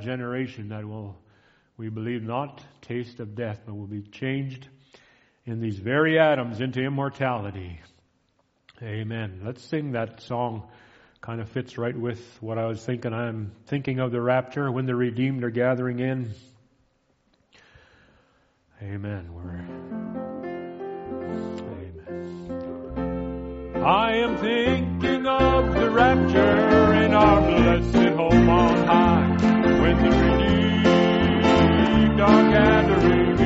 generation that will, we believe, not taste of death, but will be changed in these very atoms into immortality. Amen. Let's sing that song. Kind of fits right with what I was thinking. I'm thinking of the rapture when the redeemed are gathering in. Amen. We're... Amen. I am thinking of the rapture in our blessed home on high with the relieved are gathering.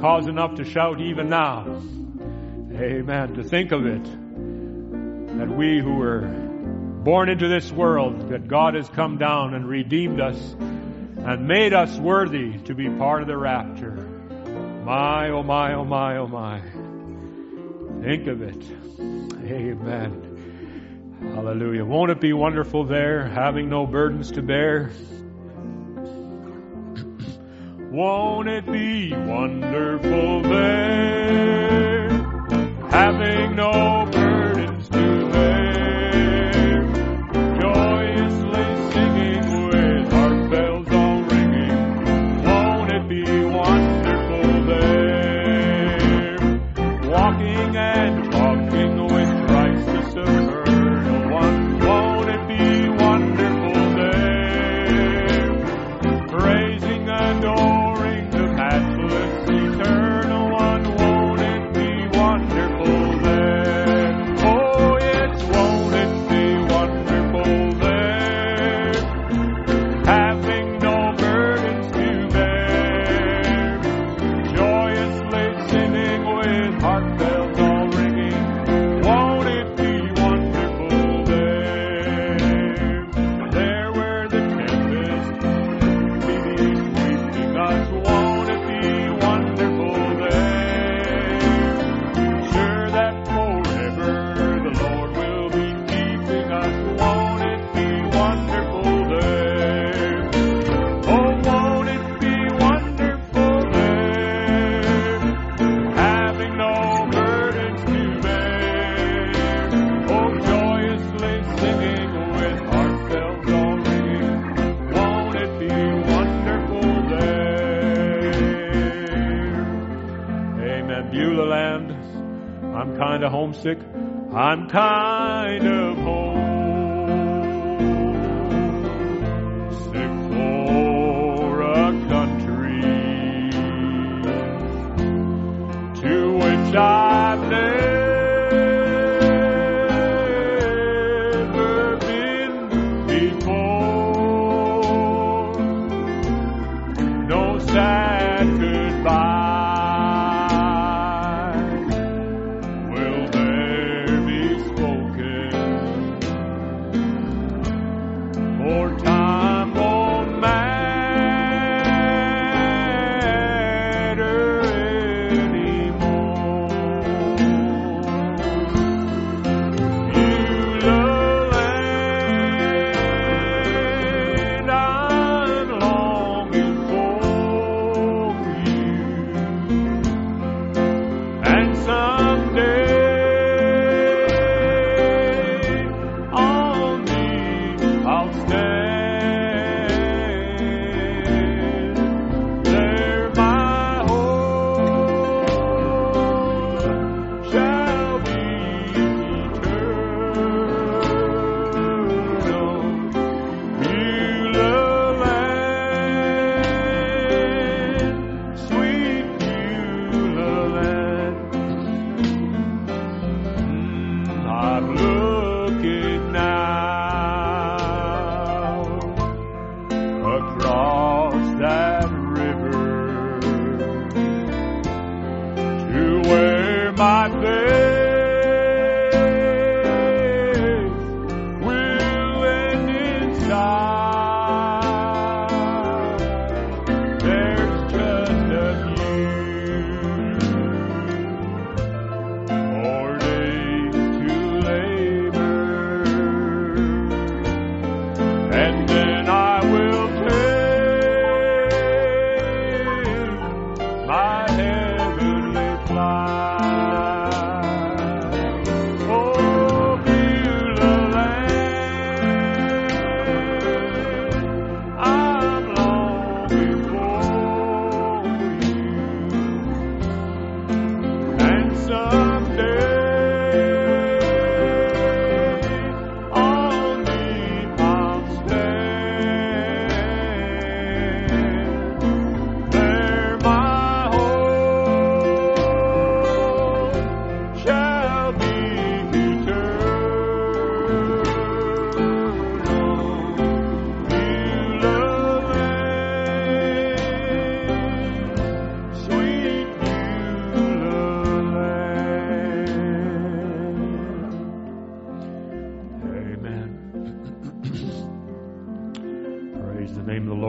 cause enough to shout even now. Amen. To think of it that we who were born into this world, that God has come down and redeemed us and made us worthy to be part of the rapture. My, oh my, oh my, oh my. Think of it. Amen. Hallelujah. Won't it be wonderful there, having no burdens to bear? Won't it be wonderful there? Having no burden.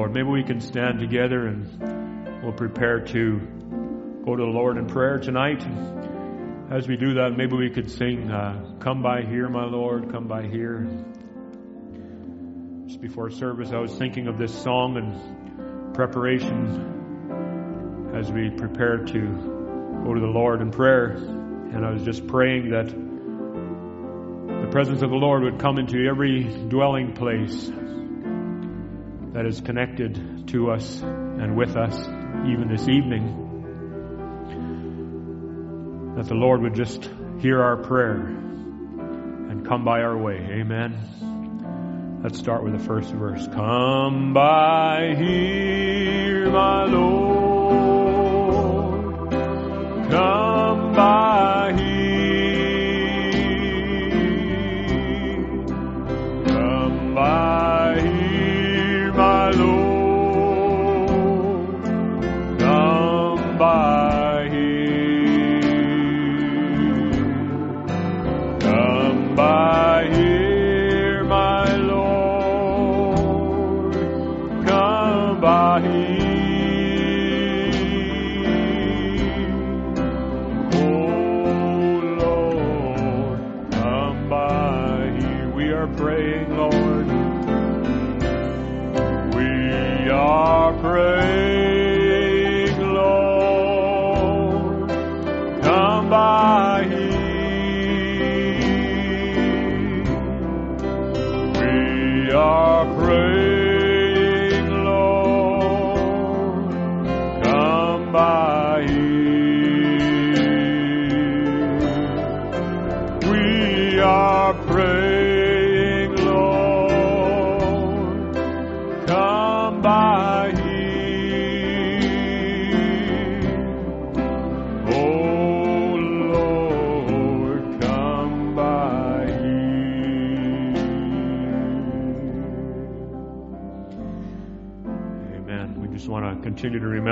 Lord. Maybe we can stand together and we'll prepare to go to the Lord in prayer tonight. As we do that, maybe we could sing, uh, Come by here, my Lord, come by here. Just before service, I was thinking of this song and preparation as we prepare to go to the Lord in prayer. And I was just praying that the presence of the Lord would come into every dwelling place that is connected to us and with us even this evening. That the Lord would just hear our prayer and come by our way. Amen. Let's start with the first verse. Come by here, my Lord. Come by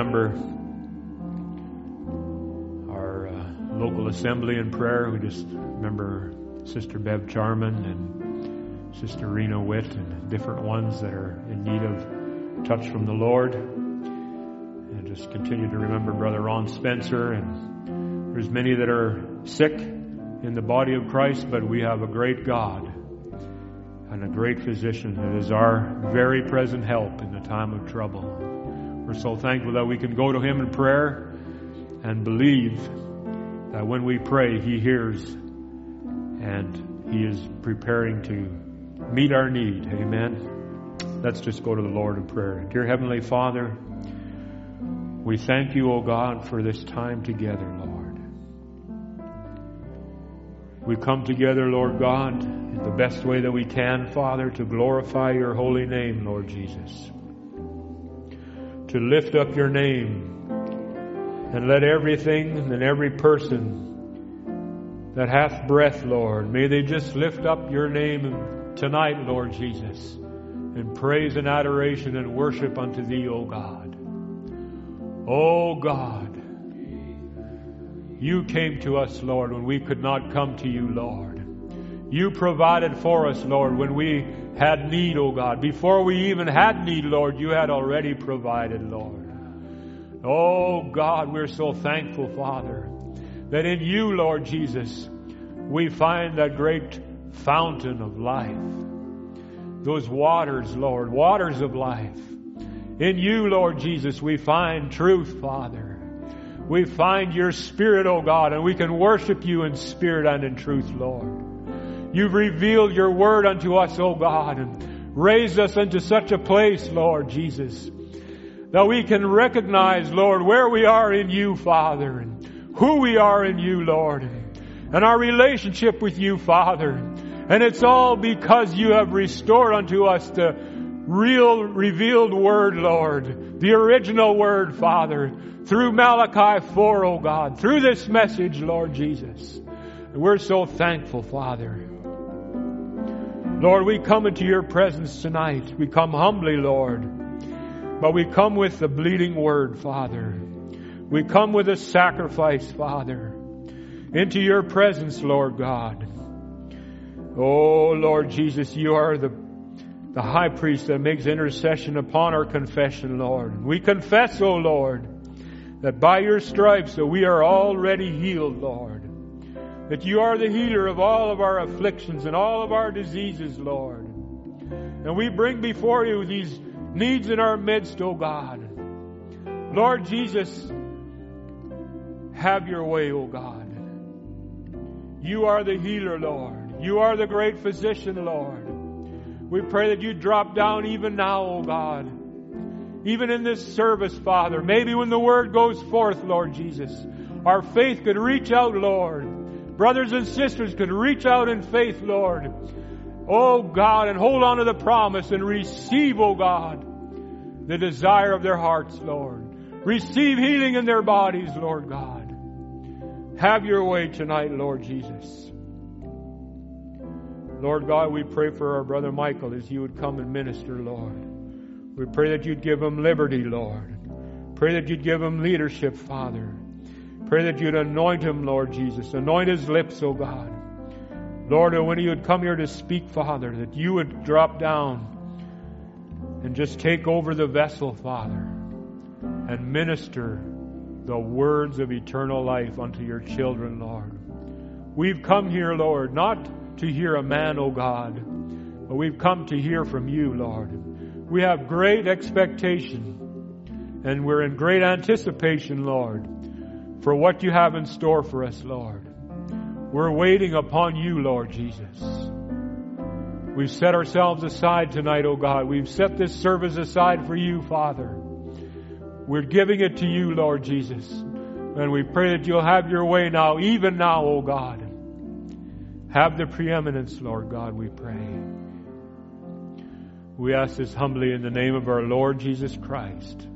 remember our uh, local assembly in prayer. We just remember Sister Bev Charman and Sister Rena Witt and different ones that are in need of touch from the Lord. And just continue to remember Brother Ron Spencer. And there's many that are sick in the body of Christ, but we have a great God and a great physician that is our very present help in the time of trouble. We're so thankful that we can go to Him in prayer and believe that when we pray, He hears and He is preparing to meet our need. Amen. Let's just go to the Lord in prayer. Dear Heavenly Father, we thank you, O God, for this time together, Lord. We come together, Lord God, in the best way that we can, Father, to glorify your holy name, Lord Jesus. To lift up your name and let everything and every person that hath breath, Lord, may they just lift up your name tonight, Lord Jesus, in praise and adoration and worship unto thee, O God. O God, you came to us, Lord, when we could not come to you, Lord. You provided for us, Lord, when we had need, O God. Before we even had need, Lord, you had already provided, Lord. Oh God, we're so thankful, Father, that in you, Lord Jesus, we find that great fountain of life. Those waters, Lord, waters of life. In you, Lord Jesus, we find truth, Father we find your spirit, O God, and we can worship you in spirit and in truth, Lord. You've revealed your word unto us, O God, and raised us into such a place, Lord Jesus, that we can recognize, Lord, where we are in you, Father, and who we are in you, Lord, and our relationship with you, Father. And it's all because you have restored unto us the real revealed word, Lord, the original word, Father, through Malachi 4, O God, through this message, Lord Jesus. And we're so thankful, Father. Lord, we come into your presence tonight. We come humbly, Lord, but we come with the bleeding word, Father. We come with a sacrifice, Father, into your presence, Lord God. Oh, Lord Jesus, you are the, the high priest that makes intercession upon our confession, Lord. We confess, oh Lord, that by your stripes that we are already healed, Lord. That you are the healer of all of our afflictions and all of our diseases, Lord. And we bring before you these needs in our midst, O oh God. Lord Jesus, have your way, O oh God. You are the healer, Lord. You are the great physician, Lord. We pray that you drop down even now, O oh God even in this service, Father. Maybe when the word goes forth, Lord Jesus, our faith could reach out, Lord. Brothers and sisters could reach out in faith, Lord. Oh God, and hold on to the promise and receive, oh God, the desire of their hearts, Lord. Receive healing in their bodies, Lord God. Have your way tonight, Lord Jesus. Lord God, we pray for our brother Michael as he would come and minister, Lord. We pray that you'd give him liberty, Lord. Pray that you'd give him leadership, Father. Pray that you'd anoint him, Lord Jesus. Anoint his lips, O God. Lord, when he would come here to speak, Father, that you would drop down and just take over the vessel, Father, and minister the words of eternal life unto your children, Lord. We've come here, Lord, not to hear a man, O God, but we've come to hear from you, Lord. We have great expectation and we're in great anticipation, Lord, for what you have in store for us, Lord. We're waiting upon you, Lord Jesus. We've set ourselves aside tonight, oh God. We've set this service aside for you, Father. We're giving it to you, Lord Jesus. And we pray that you'll have your way now, even now, oh God. Have the preeminence, Lord God, we pray. We ask this humbly in the name of our Lord Jesus Christ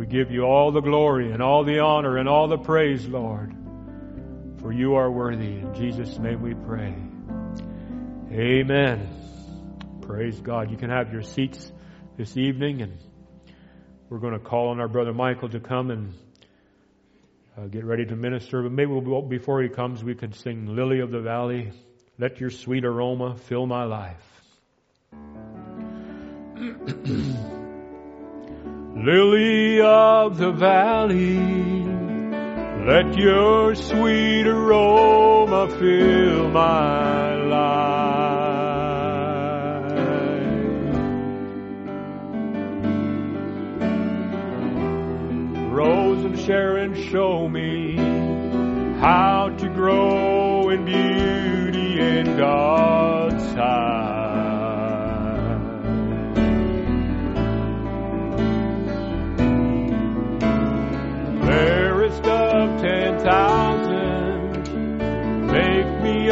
we give you all the glory and all the honor and all the praise, Lord, for you are worthy. In Jesus' name we pray. Amen. Praise God. You can have your seats this evening, and we're going to call on our brother Michael to come and uh, get ready to minister. But maybe we'll, before he comes, we could sing Lily of the Valley, Let Your Sweet Aroma Fill My Life. lily of the valley. Let your sweet aroma fill my life. Rose of Sharon, show me how to grow in beauty in God's sight.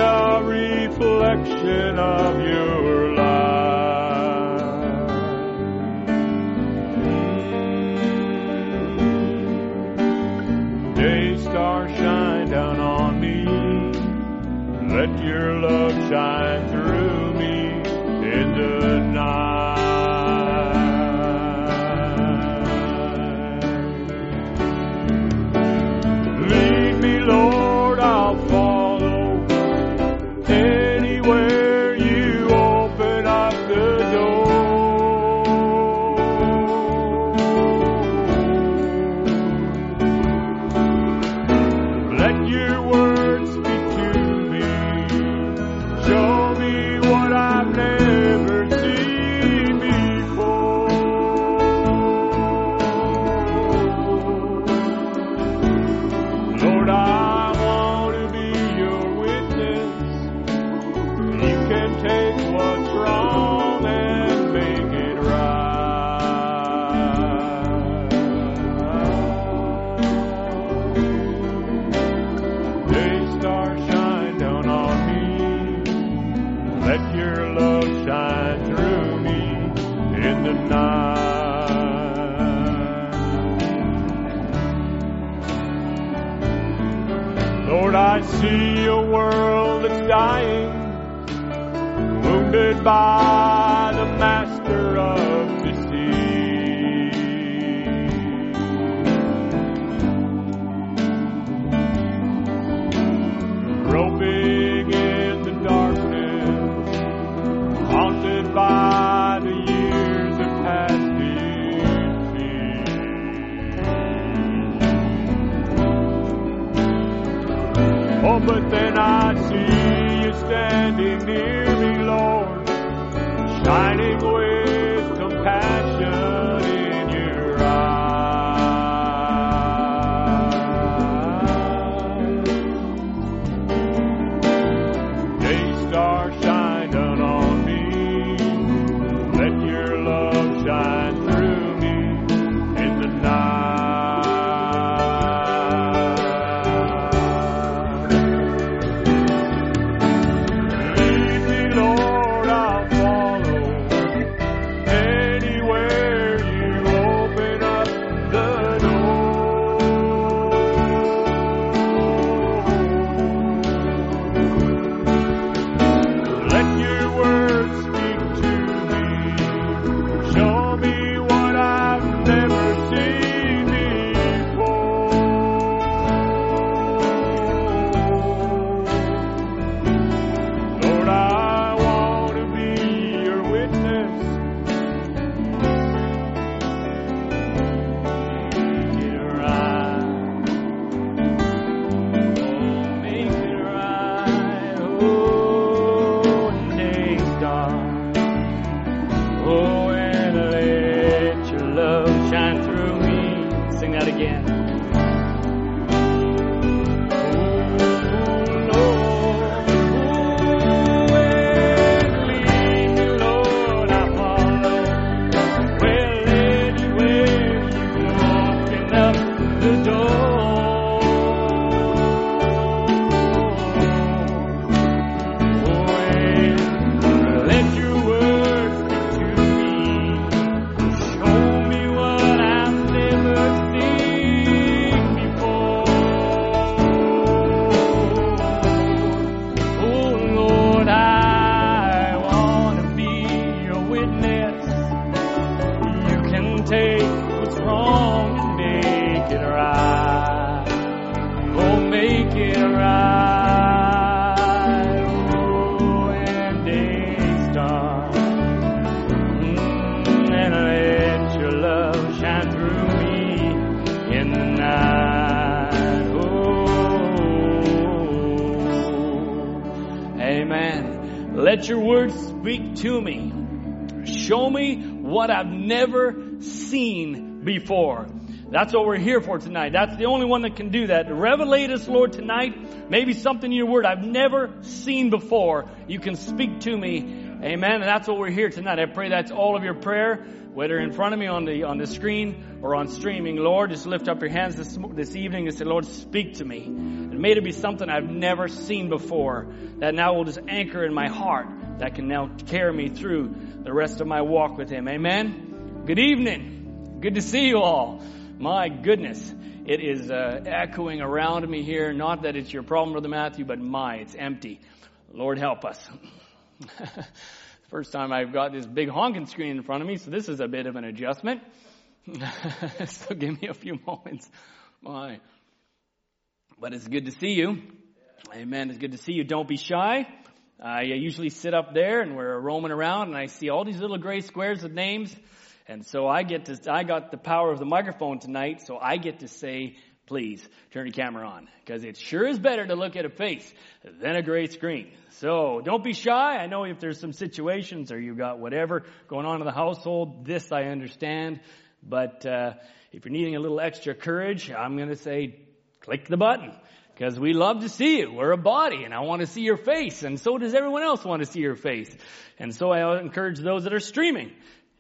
a reflection of your light. Day star, shine down on me. Let your love shine. by. That's what we're here for tonight. That's the only one that can do that. Revelate us, Lord, tonight. Maybe something in your word I've never seen before. You can speak to me. Amen. And that's what we're here tonight. I pray that's all of your prayer, whether in front of me on the, on the screen or on streaming. Lord, just lift up your hands this, this evening and say, Lord, speak to me. And may it be something I've never seen before that now will just anchor in my heart that can now carry me through the rest of my walk with Him. Amen. Good evening. Good to see you all. My goodness. It is uh, echoing around me here. Not that it's your problem, Brother Matthew, but my, it's empty. Lord help us. First time I've got this big honking screen in front of me, so this is a bit of an adjustment. so give me a few moments. My. But it's good to see you. Amen. It's good to see you. Don't be shy. I usually sit up there and we're roaming around and I see all these little gray squares with names. And so I get to, I got the power of the microphone tonight, so I get to say, please turn your camera on. Because it sure is better to look at a face than a gray screen. So don't be shy. I know if there's some situations or you've got whatever going on in the household, this I understand. But, uh, if you're needing a little extra courage, I'm to say, click the button. Because we love to see you. We're a body and I want to see your face. And so does everyone else want to see your face. And so I encourage those that are streaming,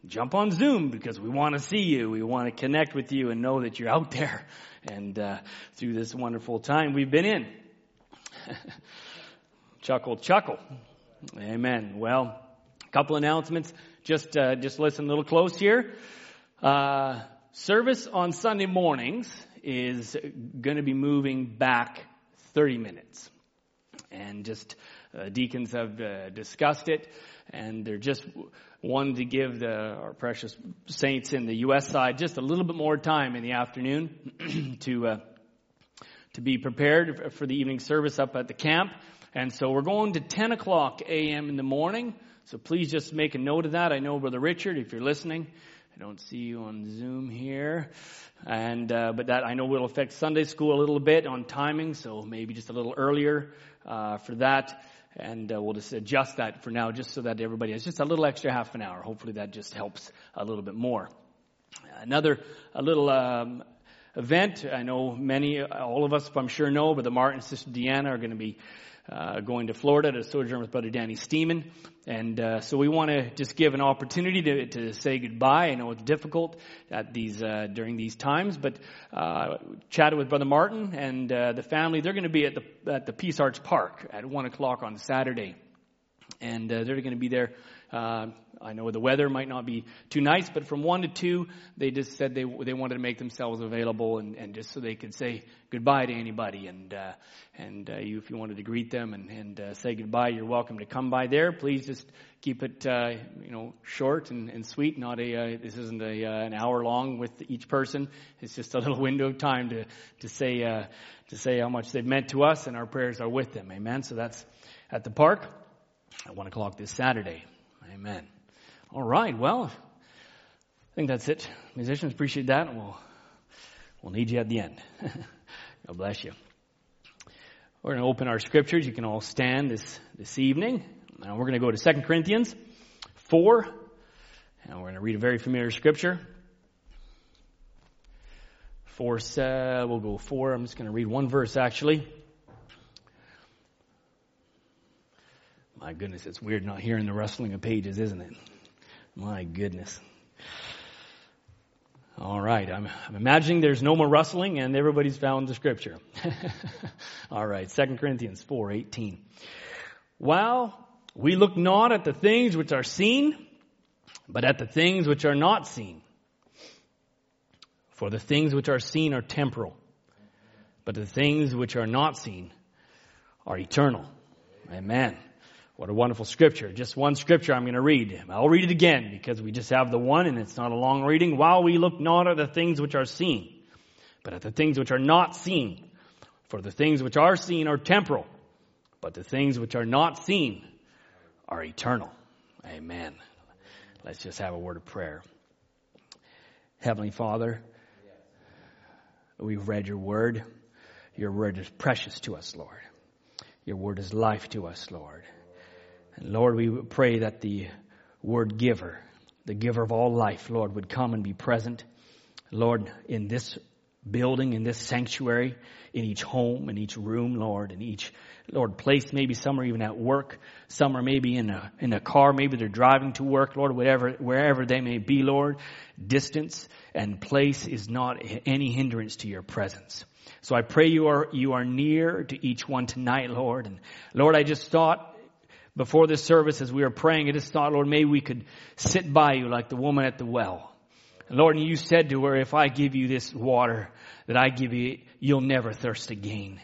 jump on Zoom because we want to see you. We want to connect with you and know that you're out there and uh, through this wonderful time we've been in. chuckle, chuckle. Amen. Well, a couple announcements. Just, uh, just listen a little close here. Uh, service on Sunday mornings is going to be moving back 30 minutes. And just, uh, deacons have uh, discussed it, and they're just wanting to give the, our precious saints in the U.S. side just a little bit more time in the afternoon to, uh, to be prepared for the evening service up at the camp. And so we're going to 10 o'clock a.m. in the morning. So please just make a note of that. I know Brother Richard, if you're listening, I don't see you on Zoom here. And, uh, but that I know will affect Sunday school a little bit on timing, so maybe just a little earlier, uh, for that. And uh, we'll just adjust that for now, just so that everybody has just a little extra half an hour. Hopefully that just helps a little bit more. Another, a little, um, event. I know many, all of us, I'm sure know, but the Martin and Sister Deanna are going to be uh, going to Florida to sojourn with Brother Danny Steeman. And uh, so we want to just give an opportunity to, to say goodbye. I know it's difficult at these uh, during these times, but uh, chatted with Brother Martin and uh, the family. They're going to be at the at the Peace Arch Park at one o'clock on Saturday, and uh, they're going to be there. Uh, I know the weather might not be too nice, but from one to two, they just said they they wanted to make themselves available and, and just so they could say goodbye to anybody. And uh, and uh, you, if you wanted to greet them and and uh, say goodbye, you're welcome to come by there. Please just keep it uh, you know short and, and sweet. Not a uh, this isn't a uh, an hour long with each person. It's just a little window of time to to say uh, to say how much they've meant to us, and our prayers are with them. Amen. So that's at the park at one o'clock this Saturday. Amen. All right. Well, I think that's it. Musicians, appreciate that. We'll, we'll need you at the end. God bless you. We're going to open our scriptures. You can all stand this, this evening. Now we're going to go to 2 Corinthians 4. And we're going to read a very familiar scripture. Four, uh, we'll go four. I'm just going to read one verse actually. My goodness, it's weird not hearing the rustling of pages, isn't it? My goodness. All right, I'm, I'm, imagining there's no more rustling and everybody's found the scripture. All right, 2 Corinthians 4:18. While we look not at the things which are seen, but at the things which are not seen. For the things which are seen are temporal, but the things which are not seen are eternal. Amen. What a wonderful scripture. Just one scripture I'm going to read. I'll read it again because we just have the one and it's not a long reading. While we look not at the things which are seen, but at the things which are not seen. For the things which are seen are temporal, but the things which are not seen are eternal. Amen. Let's just have a word of prayer. Heavenly Father, we've read your word. Your word is precious to us, Lord. Your word is life to us, Lord. And Lord, we pray that the word giver, the giver of all life, Lord, would come and be present. Lord, in this building, in this sanctuary, in each home, in each room, Lord, in each, Lord, place. Maybe some are even at work. Some are maybe in a, in a car. Maybe they're driving to work, Lord, whatever, wherever they may be, Lord. Distance and place is not any hindrance to your presence. So I pray you are, you are near to each one tonight, Lord. And Lord, I just thought before this service as we were praying, I just thought, Lord, maybe we could sit by you like the woman at the well. Lord, and Lord, you said to her, if I give you this water that I give you, you'll never thirst again.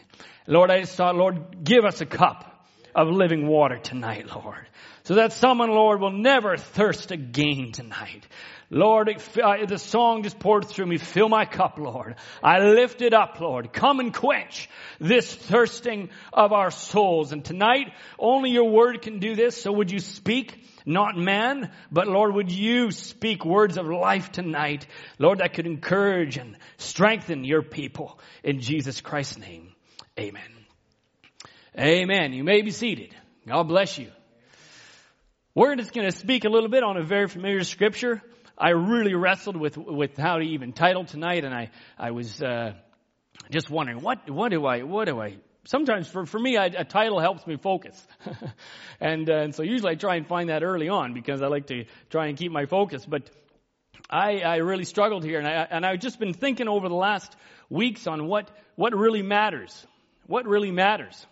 Lord, I just thought, Lord, give us a cup of living water tonight, Lord. So that someone, Lord, will never thirst again tonight. Lord, the song just poured through me. Fill my cup, Lord. I lift it up, Lord. Come and quench this thirsting of our souls. And tonight, only your word can do this. So would you speak? Not man, but Lord, would you speak words of life tonight? Lord, that could encourage and strengthen your people. In Jesus Christ's name, amen. Amen. You may be seated. God bless you. We're just going to speak a little bit on a very familiar scripture. I really wrestled with with how to even title tonight, and I I was uh, just wondering what what do I what do I. Sometimes for, for me, I, a title helps me focus. and, uh, and so usually I try and find that early on because I like to try and keep my focus. But I, I really struggled here and I, and I've just been thinking over the last weeks on what, what really matters. What really matters?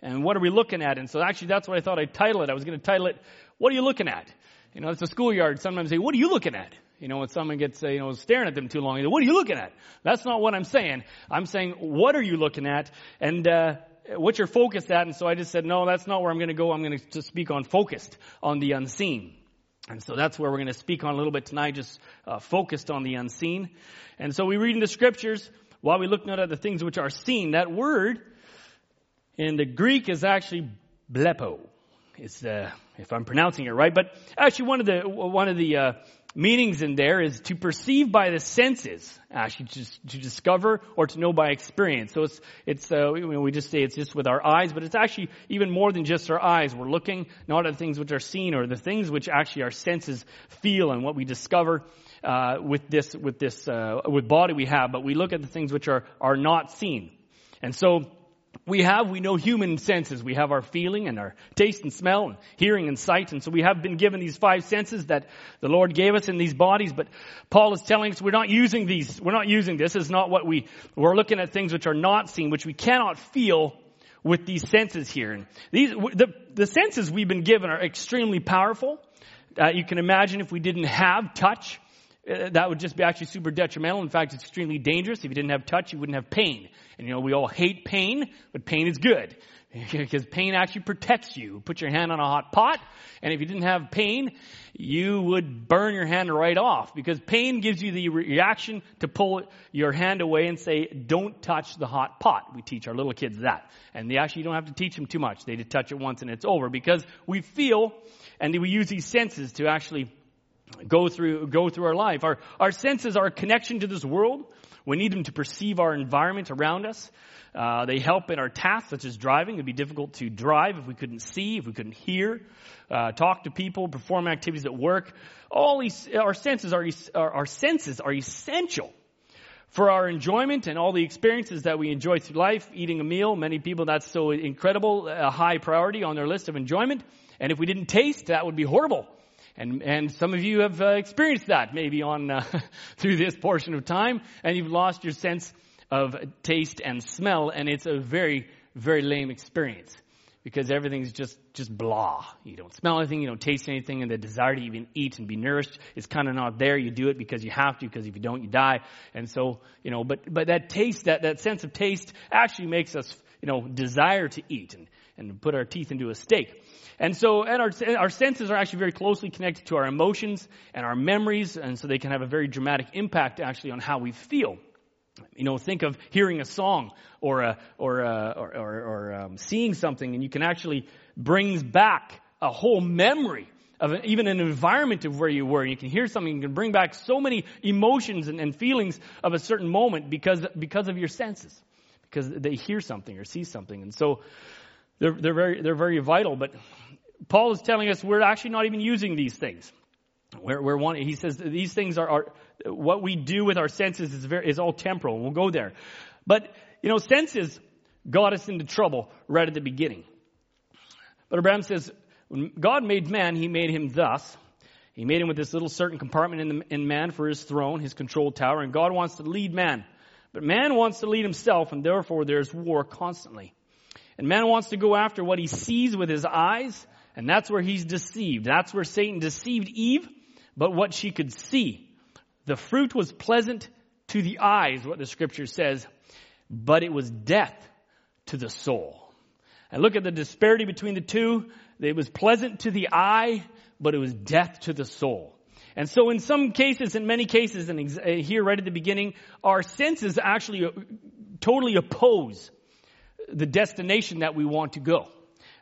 And what are we looking at? And so actually that's what I thought I'd title it. I was going to title it, What Are You Looking At? You know, it's a schoolyard. Sometimes say, what are you looking at? You know, when someone gets, uh, you know, staring at them too long, they say, what are you looking at? That's not what I'm saying. I'm saying, what are you looking at? And, uh, what's your focus at? And so I just said, no, that's not where I'm going to go. I'm going to speak on focused, on the unseen. And so that's where we're going to speak on a little bit tonight, just uh, focused on the unseen. And so we read in the scriptures, while we look not at the things which are seen, that word in the Greek is actually blepo. It's, uh, if I'm pronouncing it right. But actually, one of the one of the uh, meanings in there is to perceive by the senses, actually to, to discover or to know by experience. So it's it's uh, we, just say it's just with our eyes, but it's actually even more than just our eyes. We're looking not at the things which are seen or the things which actually our senses feel and what we discover. Uh, with this, with this, uh, with body we have, but we look at the things which are are not seen, and so we have, we know human senses. We have our feeling and our taste and smell and hearing and sight. And so we have been given these five senses that the Lord gave us in these bodies. But Paul is telling us we're not using these. We're not using this. is not what we, we're looking at things which are not seen, which we cannot feel with these senses here. And these, the, the senses we've been given are extremely powerful. Uh, you can imagine if we didn't have touch, Uh, that would just be actually super detrimental. In fact, it's extremely dangerous. If you didn't have touch, you wouldn't have pain. And you know, we all hate pain, but pain is good. because pain actually protects you. Put your hand on a hot pot, and if you didn't have pain, you would burn your hand right off. Because pain gives you the reaction to pull your hand away and say, don't touch the hot pot. We teach our little kids that. And they actually don't have to teach them too much. They just touch it once and it's over. Because we feel, and we use these senses to actually go through, go through our life. Our, our senses are a connection to this world. We need them to perceive our environment around us. Uh, they help in our tasks, such as driving. It'd be difficult to drive if we couldn't see, if we couldn't hear, uh, talk to people, perform activities at work. All these, our senses are, our, our senses are essential for our enjoyment and all the experiences that we enjoy through life. Eating a meal, many people that's so incredible, a high priority on their list of enjoyment. And if we didn't taste, that would be horrible. And, and some of you have uh, experienced that maybe on, uh, through this portion of time, and you've lost your sense of taste and smell, and it's a very, very lame experience. Because everything's just, just blah. You don't smell anything, you don't taste anything, and the desire to even eat and be nourished is kind of not there. You do it because you have to, because if you don't, you die. And so, you know, but, but that taste, that, that sense of taste actually makes us you know, desire to eat and, and put our teeth into a steak. And so, and our, our senses are actually very closely connected to our emotions and our memories, and so they can have a very dramatic impact actually on how we feel. You know, think of hearing a song or a, or, a, or, or, or um, seeing something, and you can actually brings back a whole memory of an, even an environment of where you were. You can hear something, you can bring back so many emotions and, and feelings of a certain moment because because of your senses, because they hear something or see something, and so they're they're very they're very vital. But Paul is telling us we're actually not even using these things. We're, we're he says these things are, are what we do with our senses is very, is all temporal. We'll go there, but you know senses got us into trouble right at the beginning. But Branham says when God made man, he made him thus. He made him with this little certain compartment in, the, in man for his throne, his control tower, and God wants to lead man. But man wants to lead himself, and therefore there's war constantly. And man wants to go after what he sees with his eyes, and that's where he's deceived. That's where Satan deceived Eve, but what she could see. The fruit was pleasant to the eyes, what the scripture says, but it was death to the soul. And look at the disparity between the two. It was pleasant to the eye, but it was death to the soul. And so in some cases, in many cases, and uh, here right at the beginning, our senses actually uh, totally oppose the destination that we want to go.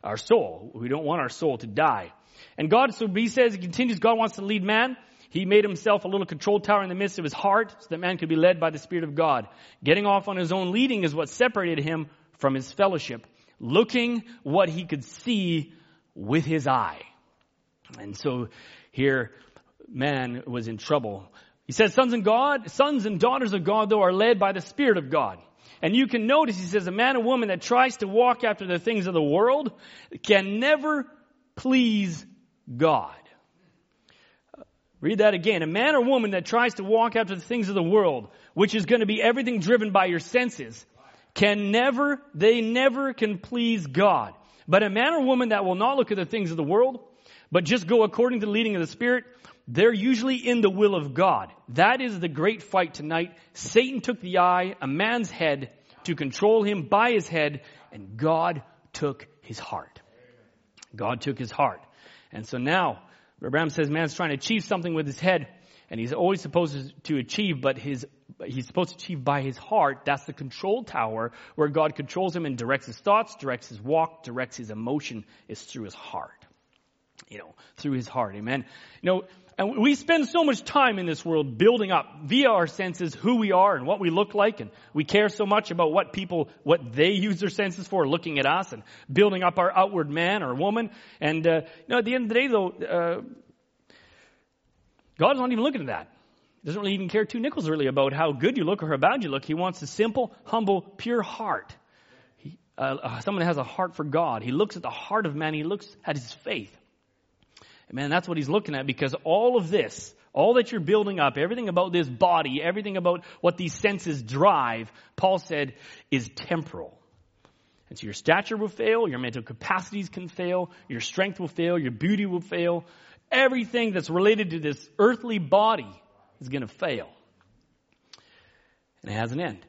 Our soul. We don't want our soul to die. And God, so he says, he continues, God wants to lead man. He made himself a little control tower in the midst of his heart so that man could be led by the Spirit of God. Getting off on his own leading is what separated him from his fellowship. Looking what he could see with his eye. And so here, man was in trouble. He says, sons and God, sons and daughters of God, though, are led by the Spirit of God. And you can notice, he says, a man or woman that tries to walk after the things of the world can never please God. Read that again. A man or woman that tries to walk after the things of the world, which is going to be everything driven by your senses, can never, they never can please God. But a man or woman that will not look at the things of the world, but just go according to the leading of the Spirit, they're usually in the will of God. That is the great fight tonight. Satan took the eye, a man's head, to control him by his head, and God took his heart. God took his heart. And so now, Branham says man's trying to achieve something with his head, and he's always supposed to achieve, but his he's supposed to achieve by his heart. That's the control tower where God controls him and directs his thoughts, directs his walk, directs his emotion is through his heart. You know, through his heart. Amen. You know, and we spend so much time in this world building up via our senses who we are and what we look like and we care so much about what people, what they use their senses for looking at us and building up our outward man or woman. And, uh, you know, at the end of the day though, uh, God's not even looking at that He doesn't really even care two nickels really about how good you look or how bad you look. He wants a simple, humble, pure heart. He, uh, uh, someone that has a heart for God. He looks at the heart of man. He looks at his faith. And man, that's what he's looking at because all of this, all that you're building up, everything about this body, everything about what these senses drive, Paul said, is temporal. And so your stature will fail, your mental capacities can fail, your strength will fail, your beauty will fail. Everything that's related to this earthly body is going to fail. And it has an end.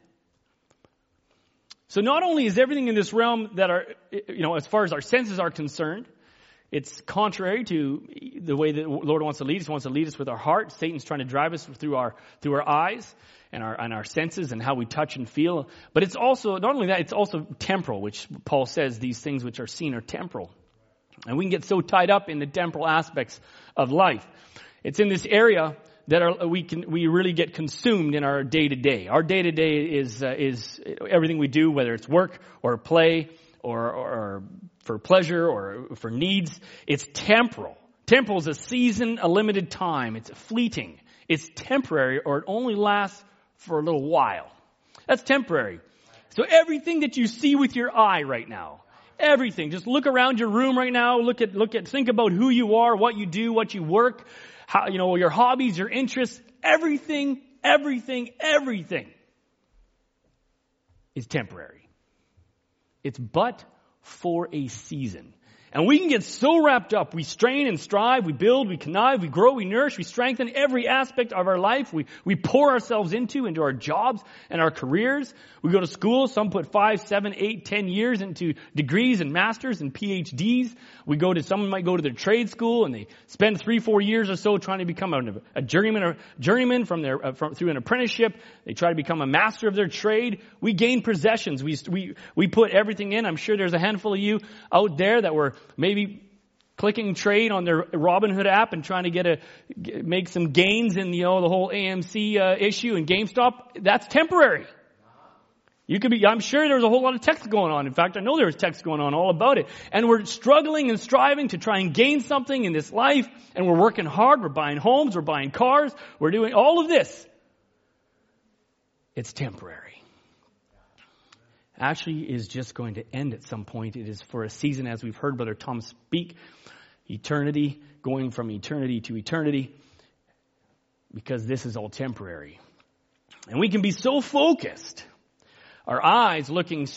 So not only is everything in this realm that are, you know, as far as our senses are concerned, it's contrary to the way that the Lord wants to lead us. He wants to lead us with our heart. Satan's trying to drive us through our, through our eyes and our, and our senses and how we touch and feel. But it's also, not only that, it's also temporal, which Paul says these things which are seen are temporal. And we can get so tied up in the temporal aspects of life. It's in this area that we can we really get consumed in our day to day. Our day to day is uh, is everything we do, whether it's work or play or, or for pleasure or for needs. It's temporal. Temporal is a season, a limited time. It's fleeting. It's temporary, or it only lasts for a little while. That's temporary. So everything that you see with your eye right now, everything. Just look around your room right now. Look at, look at, think about who you are, what you do, what you work how, you know, your hobbies, your interests, everything, everything, everything is temporary. It's but for a season. And we can get so wrapped up. We strain and strive. We build. We connive. We grow. We nourish. We strengthen every aspect of our life. We, we pour ourselves into, into our jobs and our careers. We go to school. Some put five, seven, eight, ten years into degrees and masters and PhDs. We go to, someone might go to their trade school and they spend three, four years or so trying to become a, a journeyman journeyman from their, uh, from, through an apprenticeship. They try to become a master of their trade. We gain possessions. We, we, we put everything in. I'm sure there's a handful of you out there that were maybe clicking trade on their Robinhood app and trying to get a make some gains in you know the whole AMC uh, issue and GameStop. That's temporary. You could be. I'm sure there was a whole lot of text going on. In fact, I know there was text going on all about it. And we're struggling and striving to try and gain something in this life. And we're working hard. We're buying homes. We're buying cars. We're doing all of this. It's temporary actually is just going to end at some point. It is for a season, as we've heard Brother Tom speak, eternity, going from eternity to eternity, because this is all temporary. And we can be so focused, our eyes looking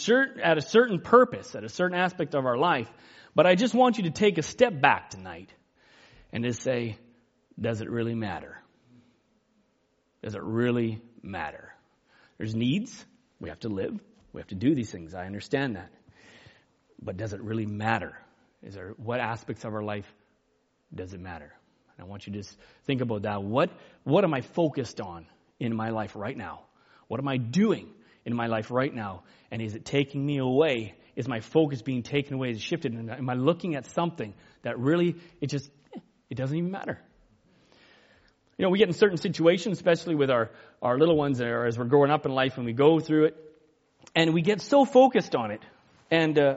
at a certain purpose, at a certain aspect of our life. But I just want you to take a step back tonight and to say, does it really matter? Does it really matter? There's needs. We have to live. We have to do these things. I understand that. But does it really matter? Is there what aspects of our life does it matter? And I want you to just think about that. What what am I focused on in my life right now? What am I doing in my life right now? And is it taking me away? Is my focus being taken away? Is it shifted? And am I looking at something that really it just it doesn't even matter? You know, we get in certain situations, especially with our, our little ones as we're growing up in life and we go through it and we get so focused on it. And, uh,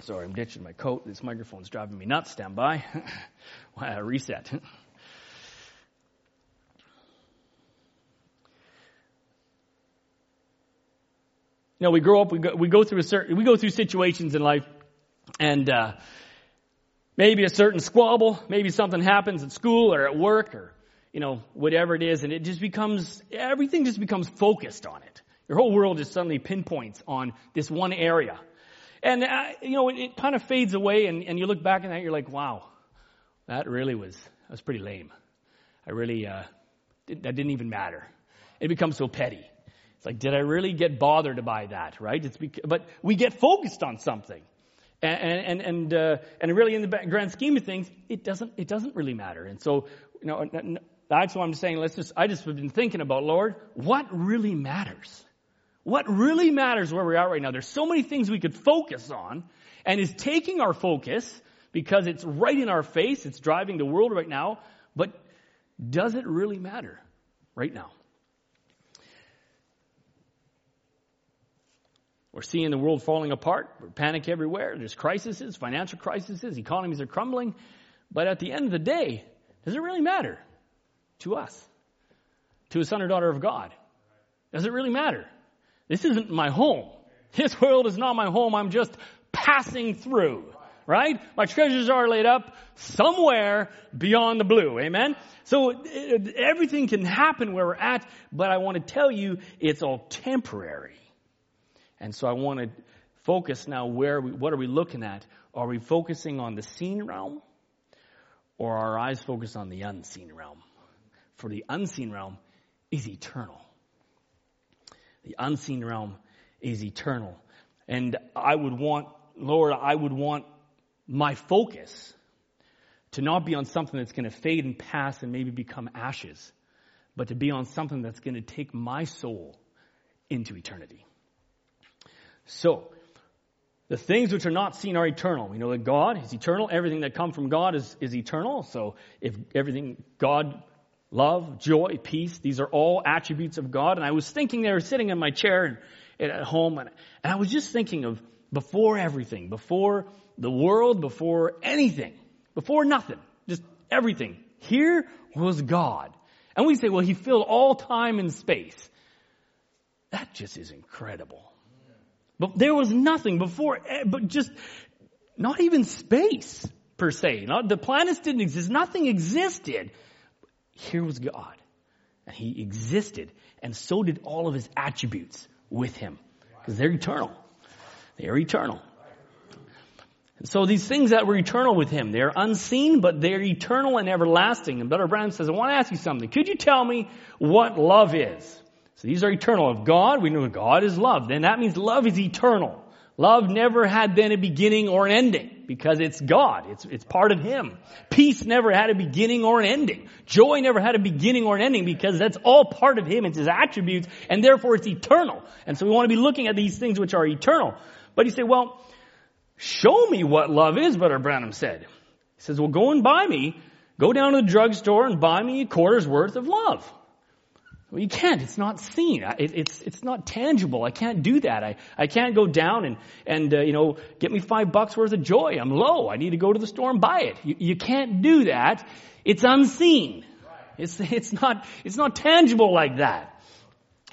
sorry, I'm ditching my coat. This microphone's driving me nuts. Stand by. wow, reset. You know, we grow up, we go, we go through a certain, we go through situations in life, and uh, maybe a certain squabble, maybe something happens at school or at work or you know whatever it is, and it just becomes everything just becomes focused on it. Your whole world just suddenly pinpoints on this one area. And, uh, you know, it, it kind of fades away and, and you look back at that, you're like, wow, that really was, that was pretty lame. I really, uh, did, that didn't even matter. It becomes so petty. It's like, did I really get bothered by that, right? It's but we get focused on something. And, and, and, uh, and really in the grand scheme of things, it doesn't, it doesn't really matter. And so, you know, that's why I'm saying, let's just, I just have been thinking about, Lord, what really matters? What really matters where we're at right now, there's so many things we could focus on, and is taking our focus because it's right in our face, it's driving the world right now, but does it really matter right now? We're seeing the world falling apart. We're panic everywhere. There's crises, financial crises, economies are crumbling. But at the end of the day, does it really matter to us? To a son or daughter of God? Does it really matter? This isn't my home. This world is not my home. I'm just passing through. Right? My treasures are laid up somewhere beyond the blue. Amen? So everything can happen where we're at, but I want to tell you it's all temporary. And so I want to focus now where we, what are we looking at? Are we focusing on the seen realm or are our eyes focused on the unseen realm? For the unseen realm is eternal. The unseen realm is eternal. And I would want, Lord, I would want my focus to not be on something that's going to fade and pass and maybe become ashes, but to be on something that's going to take my soul into eternity. So, the things which are not seen are eternal. We know that God is eternal. Everything that comes from God is, is eternal. So if everything God love, joy, peace. These are all attributes of God. And I was thinking there, sitting in my chair at home, and, and I was just thinking of before everything, before the world, before anything, before nothing, just everything. Here was God. And we say, well, he filled all time and space. That just is incredible. But there was nothing before, eh, but just not even space per se. Not, the planets didn't exist. Nothing existed here was God. And he existed. And so did all of his attributes with him. Because they're eternal. They are eternal. So these things that were eternal with him, they're unseen, but they're eternal and everlasting. And Brother Branham says, I want to ask you something. Could you tell me what love is? So these are eternal. Of God, we know God is love. Then that means love is eternal. Love never had then a beginning or an ending because it's God. It's, it's part of Him. Peace never had a beginning or an ending. Joy never had a beginning or an ending because that's all part of Him. It's His attributes and therefore it's eternal. And so we want to be looking at these things which are eternal. But you say, well, show me what love is, Brother Branham said. He says, well, go and buy me, go down to the drugstore and buy me a quarter's worth of love. Well, you can't. It's not seen. It, it's it's not tangible. I can't do that. I, I can't go down and and uh, you know get me five bucks worth of joy. I'm low. I need to go to the store and buy it. You, you can't do that. It's unseen. It's it's not it's not tangible like that.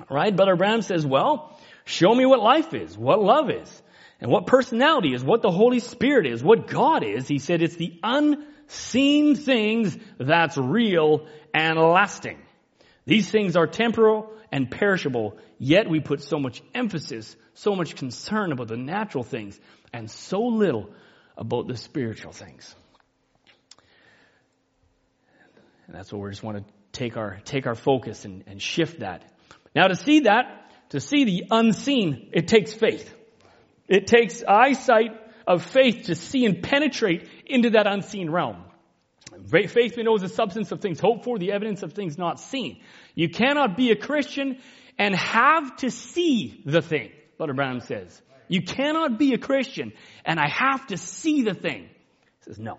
Right. Brother Branham says, well, show me what life is, what love is, and what personality is, what the Holy Spirit is, what God is. He said it's the unseen things that's real and lasting. These things are temporal and perishable, yet we put so much emphasis, so much concern about the natural things, and so little about the spiritual things. And that's what we just want to take our, take our focus and, and shift that. Now to see that, to see the unseen, it takes faith. It takes eyesight of faith to see and penetrate into that unseen realm. Faith we know is the substance of things hoped for, the evidence of things not seen. You cannot be a Christian and have to see the thing, Brother Branham says. You cannot be a Christian and I have to see the thing. He says, no.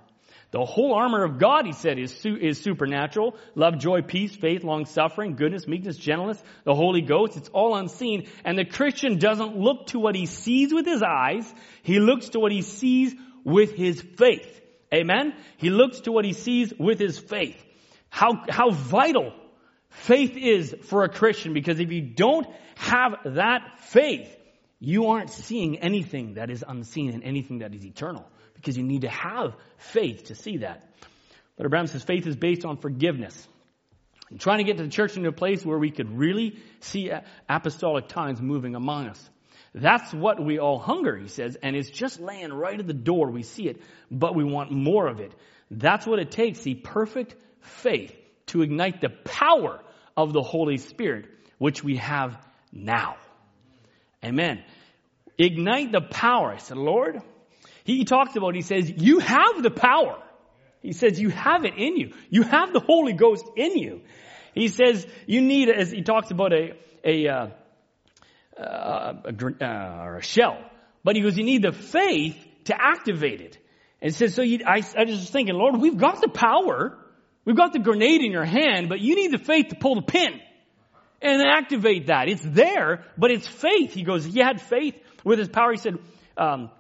The whole armor of God, he said, is, su- is supernatural. Love, joy, peace, faith, long suffering, goodness, meekness, gentleness, the Holy Ghost. It's all unseen. And the Christian doesn't look to what he sees with his eyes. He looks to what he sees with his faith. Amen? He looks to what he sees with his faith. How, how vital faith is for a Christian because if you don't have that faith, you aren't seeing anything that is unseen and anything that is eternal because you need to have faith to see that. But Branham says faith is based on forgiveness. And trying to get the church into a place where we could really see apostolic times moving among us. That's what we all hunger, he says, and it's just laying right at the door. We see it, but we want more of it. That's what it takes, the perfect faith to ignite the power of the Holy Spirit, which we have now. Amen. Ignite the power. I said, Lord, he talks about, he says, you have the power. He says, you have it in you. You have the Holy Ghost in you. He says, you need, as he talks about a, a, uh, uh, a, uh, or a shell. But he goes, you need the faith to activate it. And says, so you, I, I was just thinking, Lord, we've got the power. We've got the grenade in your hand, but you need the faith to pull the pin and activate that. It's there, but it's faith. He goes, he had faith with his power. He said, um,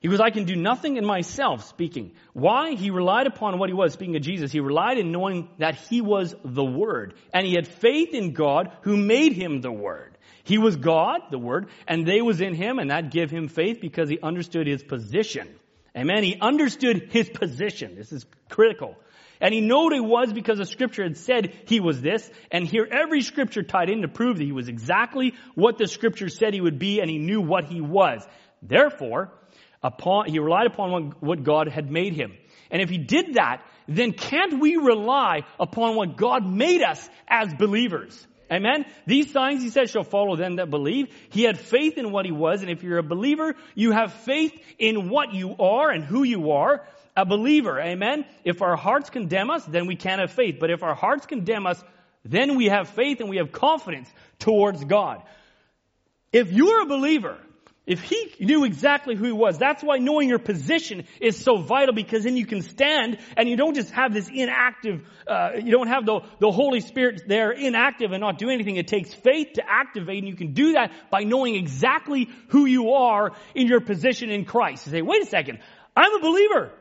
he goes, I can do nothing in myself, speaking. Why? He relied upon what he was, speaking of Jesus. He relied in knowing that he was the Word. And he had faith in God who made him the Word. He was God, the Word, and they was in him, and that gave him faith because he understood his position. Amen. He understood his position. This is critical. And he knew what he was because the scripture had said he was this. And here every scripture tied in to prove that he was exactly what the scripture said he would be and he knew what he was. Therefore, upon, he relied upon what God had made him. And if he did that, then can't we rely upon what God made us as believers? Amen. These signs, he says, shall follow them that believe. He had faith in what he was, and if you're a believer, you have faith in what you are and who you are. A believer, amen. If our hearts condemn us, then we can't have faith. But if our hearts condemn us, then we have faith and we have confidence towards God. If you're a believer, if he knew exactly who he was, that's why knowing your position is so vital because then you can stand and you don't just have this inactive, uh, you don't have the, the Holy Spirit there inactive and not do anything. It takes faith to activate and you can do that by knowing exactly who you are in your position in Christ. You say, wait a second, I'm a believer.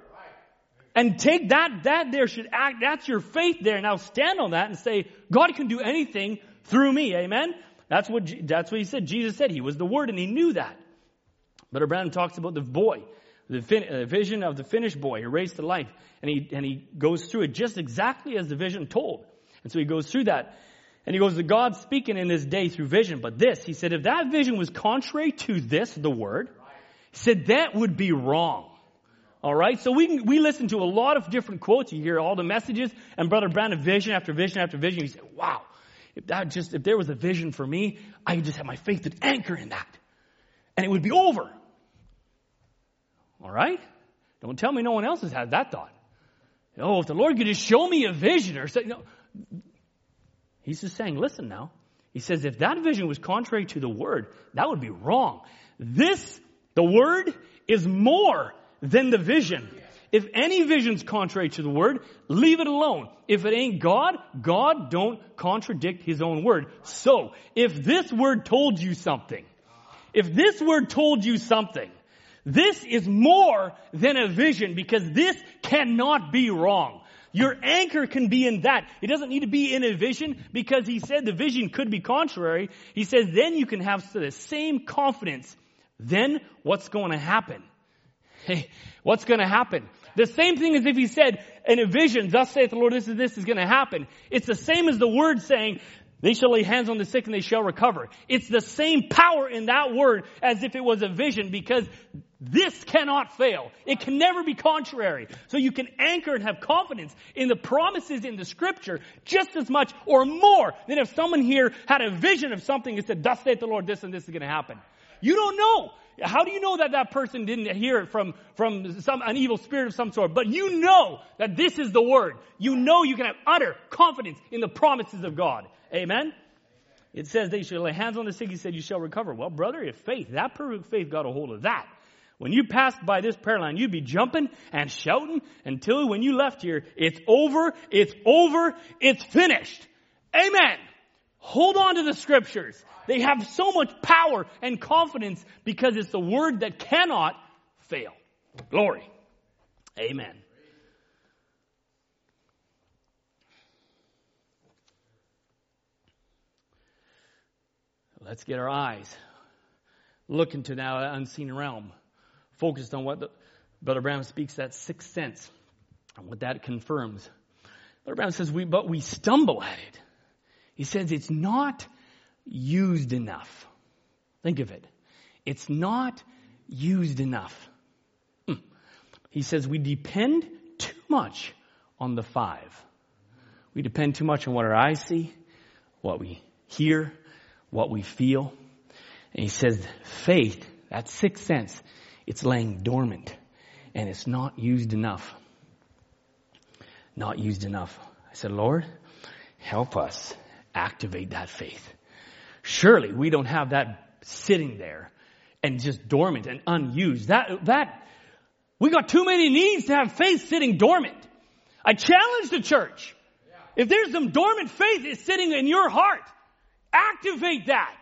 And take that, that there should act, that's your faith there. Now stand on that and say, God can do anything through me. Amen? That's what, that's what he said. Jesus said he was the Word and he knew that. Brother Branham talks about the boy, the fin- uh, vision of the finished boy who raised to life. And he, and he goes through it just exactly as the vision told. And so he goes through that. And he goes to God speaking in this day through vision. But this, he said, if that vision was contrary to this, the word, he said that would be wrong. All right, so we we listen to a lot of different quotes. You hear all the messages, and Brother Branham, vision after vision after vision. You say, "Wow, if that just if there was a vision for me, I could just have my faith would anchor in that, and it would be over." All right, don't tell me no one else has had that thought. Oh, if the Lord could just show me a vision or something. No. He's just saying, listen now. He says, if that vision was contrary to the word, that would be wrong. This, the word, is more than the vision. If any vision's contrary to the word, leave it alone. If it ain't God, God don't contradict his own word. So, if this word told you something, if this word told you something, this is more than a vision because this cannot be wrong. Your anchor can be in that. It doesn't need to be in a vision because he said the vision could be contrary. He says then you can have the same confidence. Then what's going to happen? Hey, what's going to happen? The same thing as if he said in a vision, thus saith the Lord, this is this is going to happen. It's the same as the word saying, they shall lay hands on the sick and they shall recover. It's the same power in that word as if it was a vision because this cannot fail. It can never be contrary. So you can anchor and have confidence in the promises in the scripture just as much or more than if someone here had a vision of something and said, thus saith the Lord, this and this is going to happen. You don't know. How do you know that that person didn't hear it from, from some, an evil spirit of some sort? But you know that this is the word. You know you can have utter confidence in the promises of God. Amen? It says they shall lay hands on the sick. He said, you shall recover. Well, brother, if faith, that perfect faith got a hold of that. When you passed by this prayer line, you'd be jumping and shouting until when you left here, it's over, it's over, it's finished. Amen. Hold on to the scriptures. They have so much power and confidence because it's the word that cannot fail. Glory. Amen. Let's get our eyes looking to now that unseen realm, focused on what the, Brother Branham speaks that sixth sense, and what that confirms. Brother Branham says, we, but we stumble at it. He says it's not used enough. Think of it. It's not used enough. Hmm. He says we depend too much on the five. We depend too much on what our eyes see, what we hear, what we feel. And he says faith, that sixth sense, it's laying dormant and it's not used enough. Not used enough. I said, Lord, help us activate that faith. Surely we don't have that sitting there and just dormant and unused. That, that, we got too many needs to have faith sitting dormant. I challenge the church. If there's some dormant faith is sitting in your heart, activate that.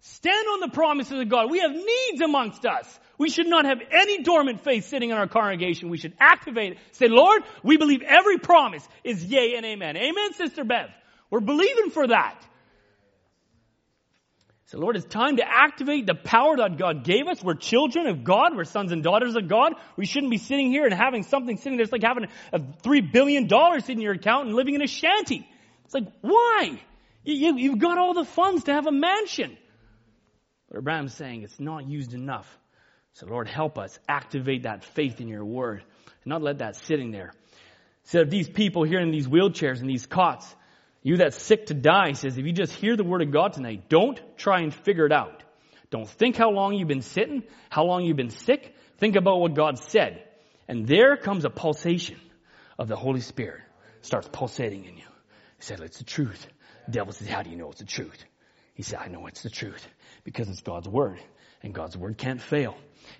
Stand on the promises of God. We have needs amongst us. We should not have any dormant faith sitting in our congregation. We should activate it. Say, Lord, we believe every promise is yea and amen. Amen, Sister Bev. We're believing for that. So Lord, it's time to activate the power that God gave us. We're children of God. We're sons and daughters of God. We shouldn't be sitting here and having something sitting there. It's like having a three billion dollars in your account and living in a shanty. It's like, why? You, you, have got all the funds to have a mansion. But Branham's saying it's not used enough. So Lord, help us activate that faith in your word and not let that sitting there. Instead of these people here in these wheelchairs and these cots, you that's sick to die, says, if you just hear the word of God tonight, don't try and figure it out. Don't think how long you've been sitting, how long you've been sick. Think about what God said. And there comes a pulsation of the Holy Spirit. Starts pulsating in you. He said, it's the truth. Devil says, how do you know it's the truth? He said, I know it's the truth because it's God's word and God's word can't fail.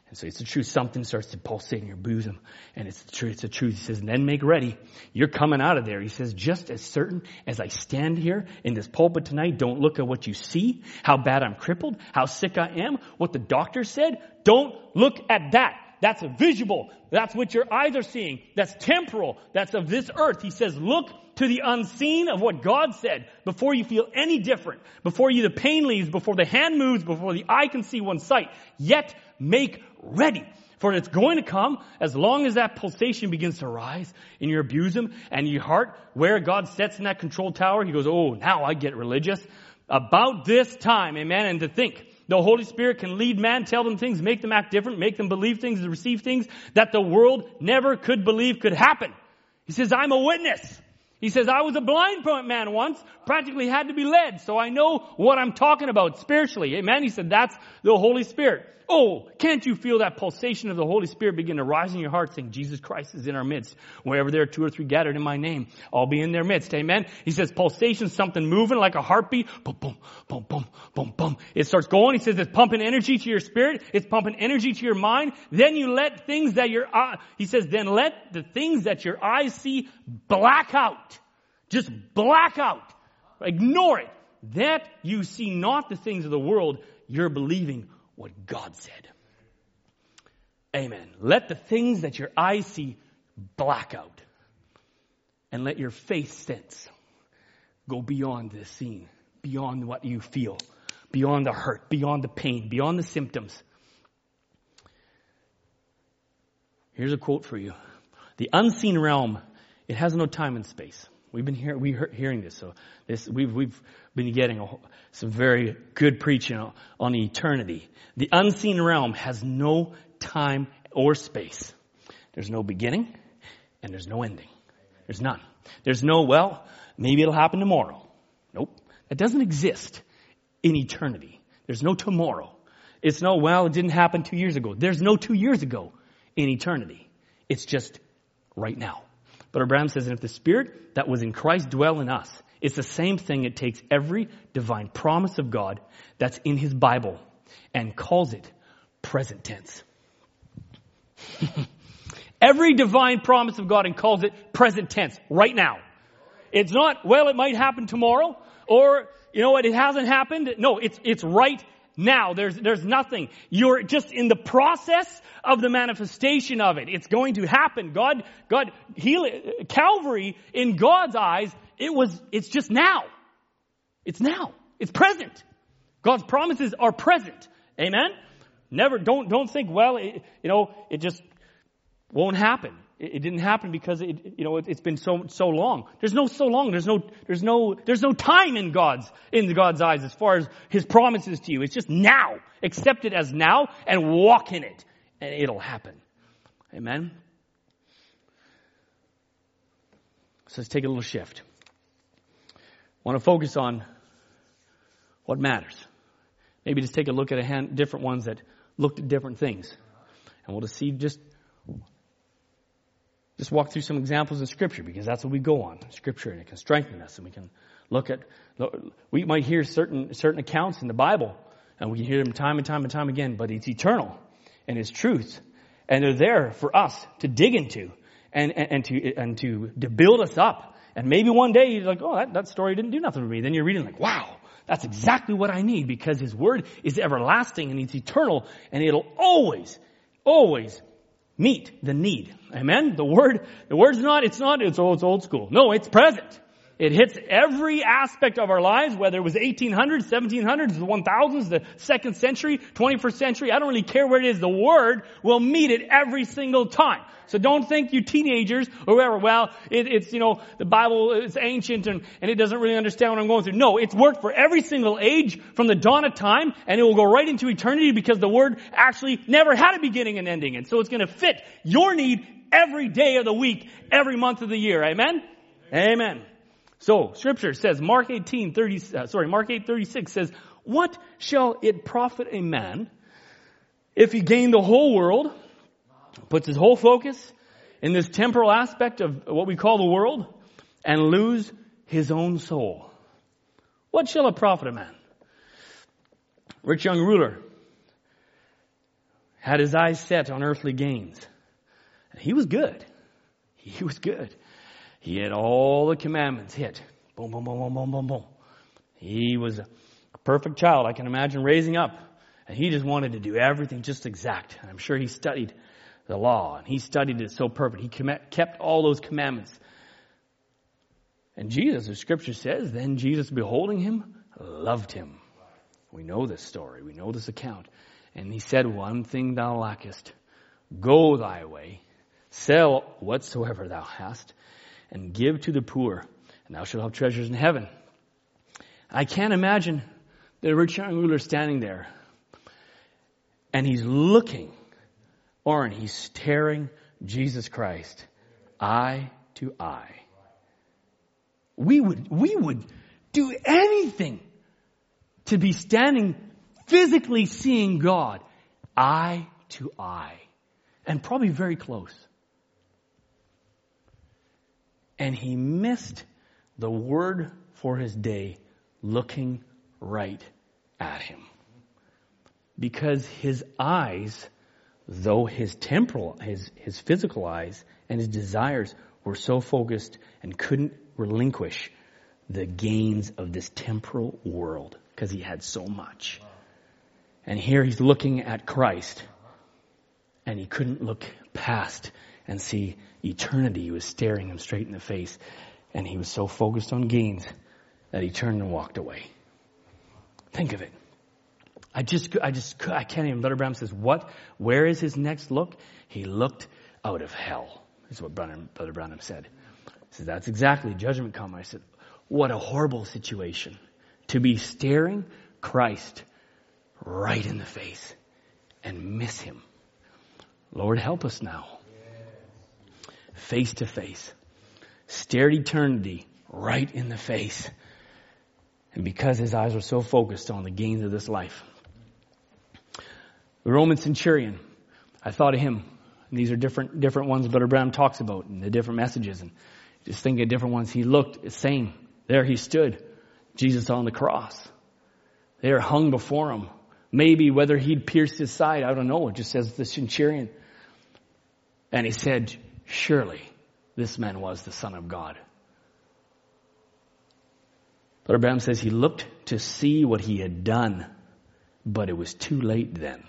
And so it's the truth. Something starts to pulsate in your bosom. And it's the truth. It's the truth. He says, then make ready. You're coming out of there. He says, just as certain as I stand here in this pulpit tonight, don't look at what you see, how bad I'm crippled, how sick I am, what the doctor said. Don't look at that. That's visual. That's what your eyes are seeing. That's temporal. That's of this earth. He says, look to the unseen of what God said before you feel any different, before you the pain leaves, before the hand moves, before the eye can see one sight. Yet make ready. For it's going to come as long as that pulsation begins to rise in your bosom and your heart where God sets in that control tower. He goes, Oh, now I get religious. About this time, amen. And to think The Holy Spirit can lead man, tell them things, make them act different, make them believe things, receive things that the world never could believe could happen. He says, I'm a witness. He says, I was a blind man once, practically had to be led, so I know what I'm talking about spiritually. Amen? He said, that's the Holy Spirit. Oh, can't you feel that pulsation of the Holy Spirit begin to rise in your heart saying, Jesus Christ is in our midst. Wherever there are two or three gathered in my name, I'll be in their midst. Amen? He says, pulsation, something moving like a heartbeat. Boom, boom, boom, boom, boom, boom. It starts going. He says, it's pumping energy to your spirit. It's pumping energy to your mind. Then you let things that your, uh, he says, then let the things that your eyes see black out. Just black out. Ignore it. That you see not the things of the world, you're believing what God said. Amen. Let the things that your eyes see black out. And let your faith sense go beyond the scene, beyond what you feel, beyond the hurt, beyond the pain, beyond the symptoms. Here's a quote for you. The unseen realm, it has no time and space. We've been hear, we hearing this, so this we've we've been getting some very good preaching on eternity. The unseen realm has no time or space. There's no beginning, and there's no ending. There's none. There's no well, maybe it'll happen tomorrow. Nope, that doesn't exist in eternity. There's no tomorrow. It's no well, it didn't happen two years ago. There's no two years ago in eternity. It's just right now. But Branham says, and if the spirit that was in Christ dwell in us, it's the same thing. It takes every divine promise of God that's in his Bible and calls it present tense. every divine promise of God and calls it present tense right now. It's not, well, it might happen tomorrow or, you know what, it hasn't happened. No, it's, it's right now. There's, there's nothing. You're just in the process of the manifestation of it. It's going to happen. God, God, Calvary in God's eyes, it was, it's just now. It's now. It's present. God's promises are present. Amen? Never, don't, don't think, well, it, you know, it just won't happen. It, it didn't happen because it, you know, it, has been so, so long. There's no so long. There's no, there's no, there's no time in God's, in God's eyes as far as His promises to you. It's just now. Accept it as now and walk in it and it'll happen. Amen? So let's take a little shift. Want to focus on what matters. Maybe just take a look at a hand, different ones that looked at different things. And we'll just see just just walk through some examples in Scripture because that's what we go on, Scripture, and it can strengthen us, and we can look at. We might hear certain certain accounts in the Bible, and we can hear them time and time and time again, but it's eternal and it's truth. And they're there for us to dig into and, and, and to, and to, to build us up. And maybe one day you're like, oh, that, that story didn't do nothing for me. Then you're reading like, wow, that's exactly what I need because His Word is everlasting and it's eternal and it'll always, always meet the need. Amen? The Word, the Word's not, it's not, it's, oh, it's old school. No, it's present. It hits every aspect of our lives, whether it was 1800s, 1700s, the 1000s, the second century, 21st century. I don't really care where it is. The Word will meet it every single time. So don't think you teenagers or whoever, well, it, it's, you know, the Bible is ancient and, and it doesn't really understand what I'm going through. No, it's worked for every single age from the dawn of time and it will go right into eternity because the Word actually never had a beginning and ending. And so it's going to fit your need every day of the week, every month of the year. Amen? Amen. So, scripture says, Mark 18, 30, uh, sorry, Mark 8, 36 says, what shall it profit a man if he gain the whole world, puts his whole focus in this temporal aspect of what we call the world, and lose his own soul? What shall it profit a man? Rich young ruler had his eyes set on earthly gains. He was good. He was good. He had all the commandments hit. Boom, boom, boom, boom, boom, boom, boom. He was a perfect child. I can imagine raising up. And he just wanted to do everything just exact. And I'm sure he studied the law and he studied it so perfect. He kept all those commandments. And Jesus, the scripture says, then Jesus beholding him, loved him. We know this story. We know this account. And he said, one thing thou lackest. Go thy way. Sell whatsoever thou hast and give to the poor, and thou shalt have treasures in heaven. I can't imagine the rich young ruler standing there and he's looking, or he's staring Jesus Christ eye to eye. We would, we would do anything to be standing physically seeing God eye to eye and probably very close. And he missed the word for his day looking right at him. Because his eyes, though his temporal, his, his physical eyes and his desires were so focused and couldn't relinquish the gains of this temporal world because he had so much. And here he's looking at Christ and he couldn't look past and see eternity. Was staring him straight in the face and he was so focused on gains that he turned and walked away. Think of it. I just, I just, I can't even. Brother Branham says, what? Where is his next look? He looked out of hell, is what Brother, Brother Branham said. He says, that's exactly judgment come. I said, what a horrible situation to be staring Christ right in the face and miss him. Lord, help us now. Face to face. Stared eternity right in the face. And because his eyes were so focused on the gains of this life. The Roman centurion, I thought of him. And these are different, different ones Brother Branham talks about and the different messages and just think of different ones. He looked the same. There he stood. Jesus on the cross. They are hung before him. Maybe whether he'd pierced his side, I don't know. It just says the centurion. And he said, surely this man was the son of God. Brother Branham says he looked to see what he had done, but it was too late then.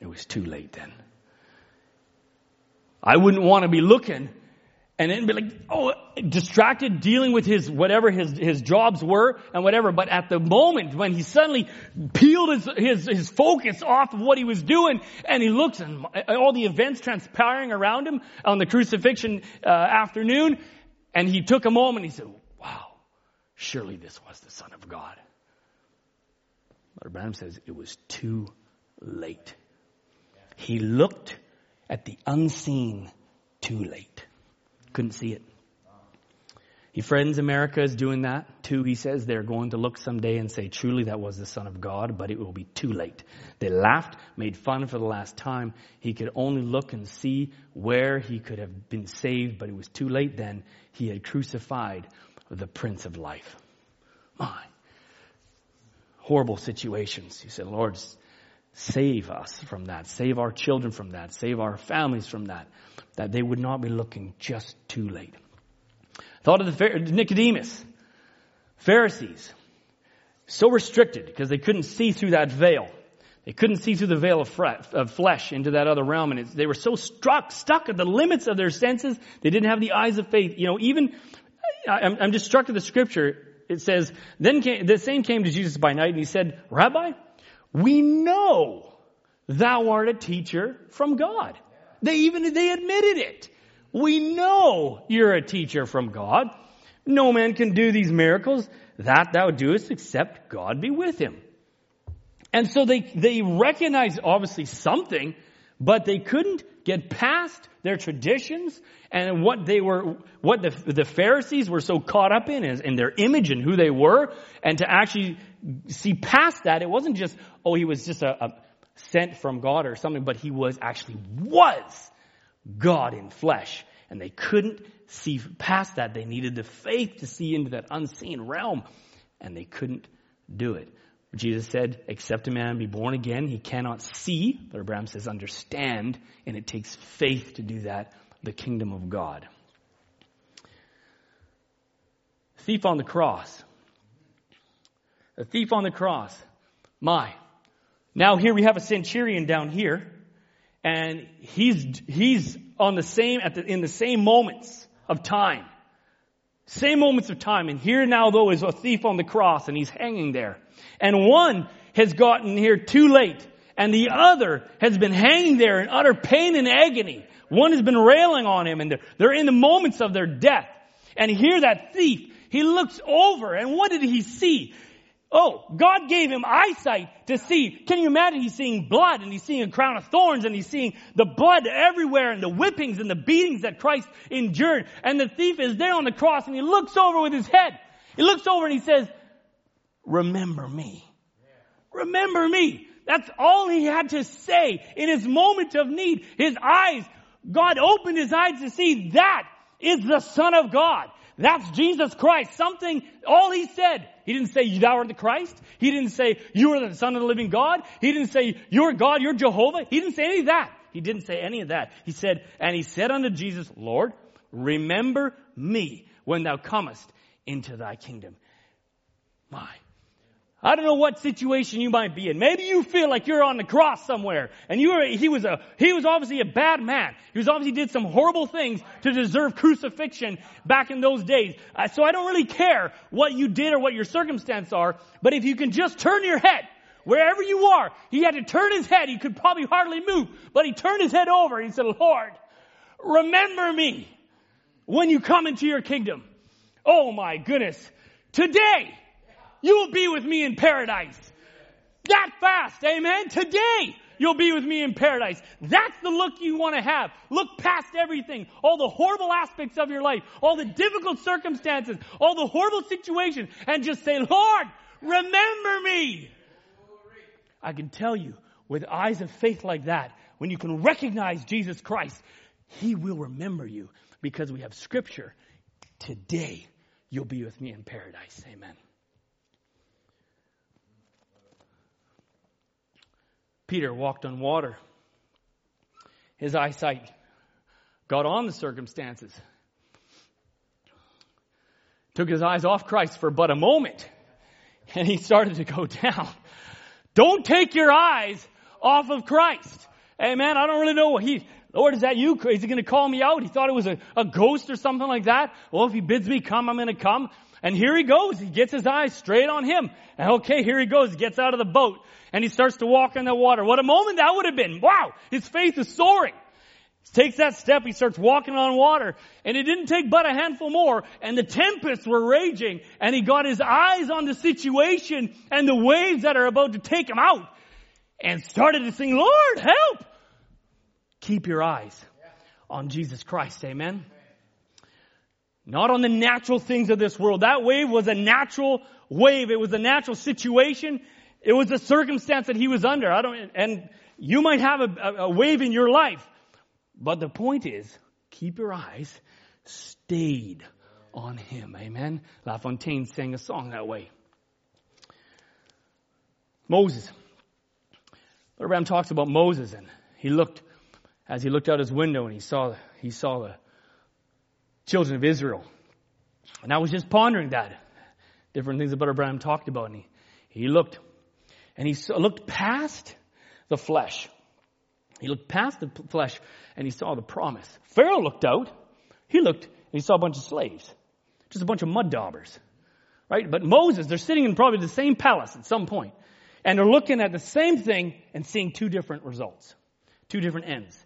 It was too late then. I wouldn't want to be looking and then be like, oh, distracted, dealing with his, whatever his, his jobs were and whatever. But at the moment when he suddenly peeled his, his, his focus off of what he was doing and he looks and all the events transpiring around him on the crucifixion uh, afternoon and he took a moment he said, wow, surely this was the son of God. Brother Branham says it was too late. He looked at the unseen too late. Couldn't see it. He friends America is doing that too. He says they're going to look someday and say, truly that was the son of God, but it will be too late. They laughed, made fun for the last time. He could only look and see where he could have been saved, but it was too late then. He had crucified the Prince of Life. My. Horrible situations. He said, Lord, save us from that. Save our children from that. Save our families from that that they would not be looking just too late. Thought of the Nicodemus, Pharisees, so restricted because they couldn't see through that veil. They couldn't see through the veil of, flesh into that other realm, and they were so struck, stuck at the limits of their senses. They didn't have the eyes of faith. You know, even I'm, I'm just struck at the scripture. It says, "Then came, the same came to Jesus by night, and he said, Rabbi, we know thou art a teacher from God." They even, they admitted it. We know you're a teacher from God. No man can do these miracles that thou doest except God be with him. And so they, they recognized obviously something, but they couldn't get past their traditions and what they were, what the, the Pharisees were so caught up in is in their image and who they were, and to actually see past that, it wasn't just, oh, he was just a, a sent from God or something, but he was actually was God in flesh. And they couldn't see past that. They needed the faith to see into that unseen realm. And they couldn't do it. Jesus said, except a man be born again, he cannot see, Brother Branham says understand, and it takes faith to do that, the kingdom of God. Thief on the cross. The thief on the cross. My, now here we have a centurion down here, and he's, he's on the same, at the, in the same moments of time. Same moments of time. And here now though is a thief on the cross and he's hanging there. And one has gotten here too late and the other has been hanging there in utter pain and agony. One has been railing on him and they're, they're in the moments of their death. And here that thief, he looks over and what did he see? Oh, God gave him eyesight to see. Can you imagine? He's seeing blood and he's seeing a crown of thorns and he's seeing the blood everywhere and the whippings and the beatings that Christ endured. And the thief is there on the cross and he looks over with his head. He looks over and he says, remember me. Remember me. That's all he had to say in his moment of need. His eyes, God opened his eyes to see that is the Son of God. That's Jesus Christ. Something, all he said. He didn't say, thou art the Christ. He didn't say, you are the Son of the living God. He didn't say, you're God, you're Jehovah. He didn't say any of that. He didn't say any of that. He said, and he said unto Jesus, Lord, remember me when thou comest into thy kingdom. My. I don't know what situation you might be in. Maybe you feel like you're on the cross somewhere and you were, he was a, he was obviously a bad man. He was obviously did some horrible things to deserve crucifixion back in those days. Uh, so I don't really care what you did or what your circumstance are, but if you can just turn your head, wherever you are, he had to turn his head. He could probably hardly move, but he turned his head over and he said, Lord, remember me when you come into your kingdom. Oh my goodness. Today, you will be with me in paradise. That fast, amen? Today, you'll be with me in paradise. That's the look you want to have. Look past everything, all the horrible aspects of your life, all the difficult circumstances, all the horrible situations, and just say, Lord, remember me. I can tell you, with eyes of faith like that, when you can recognize Jesus Christ, He will remember you because we have scripture. Today, you'll be with me in paradise. Amen. Peter walked on water. His eyesight got on the circumstances. Took his eyes off Christ for but a moment, and he started to go down. Don't take your eyes off of Christ. Amen. I don't really know what he, Lord, is that you? Is he going to call me out? He thought it was a, a ghost or something like that. Well, if he bids me come, I'm going to come. And here he goes. He gets his eyes straight on him. And okay, here he goes. He gets out of the boat and he starts to walk on the water. What a moment that would have been. Wow. His faith is soaring. He takes that step. He starts walking on water and it didn't take but a handful more and the tempests were raging and he got his eyes on the situation and the waves that are about to take him out and started to sing, Lord, help. Keep your eyes on Jesus Christ. Amen. Not on the natural things of this world. That wave was a natural wave. It was a natural situation. It was a circumstance that he was under. I don't, and you might have a, a wave in your life. But the point is, keep your eyes stayed on him. Amen. La Fontaine sang a song that way. Moses. Brother Branham talks about Moses and he looked, as he looked out his window and he saw, he saw the children of Israel. And I was just pondering that. Different things that Brother Branham talked about. And he, he looked, and he looked past the flesh. He looked past the flesh and he saw the promise. Pharaoh looked out. He looked and he saw a bunch of slaves. Just a bunch of mud daubers. Right? But Moses, they're sitting in probably the same palace at some point, And they're looking at the same thing and seeing two different results. Two different ends.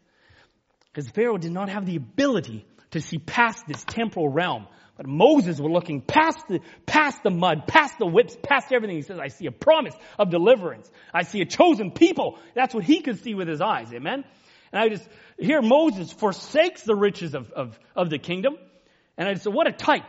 Because Pharaoh did not have the ability to see past this temporal realm. But Moses was looking past the, past the mud, past the whips, past everything. He says, I see a promise of deliverance. I see a chosen people. That's what he could see with his eyes. Amen. And I just, here Moses forsakes the riches of, of, of the kingdom. And I said, what a type.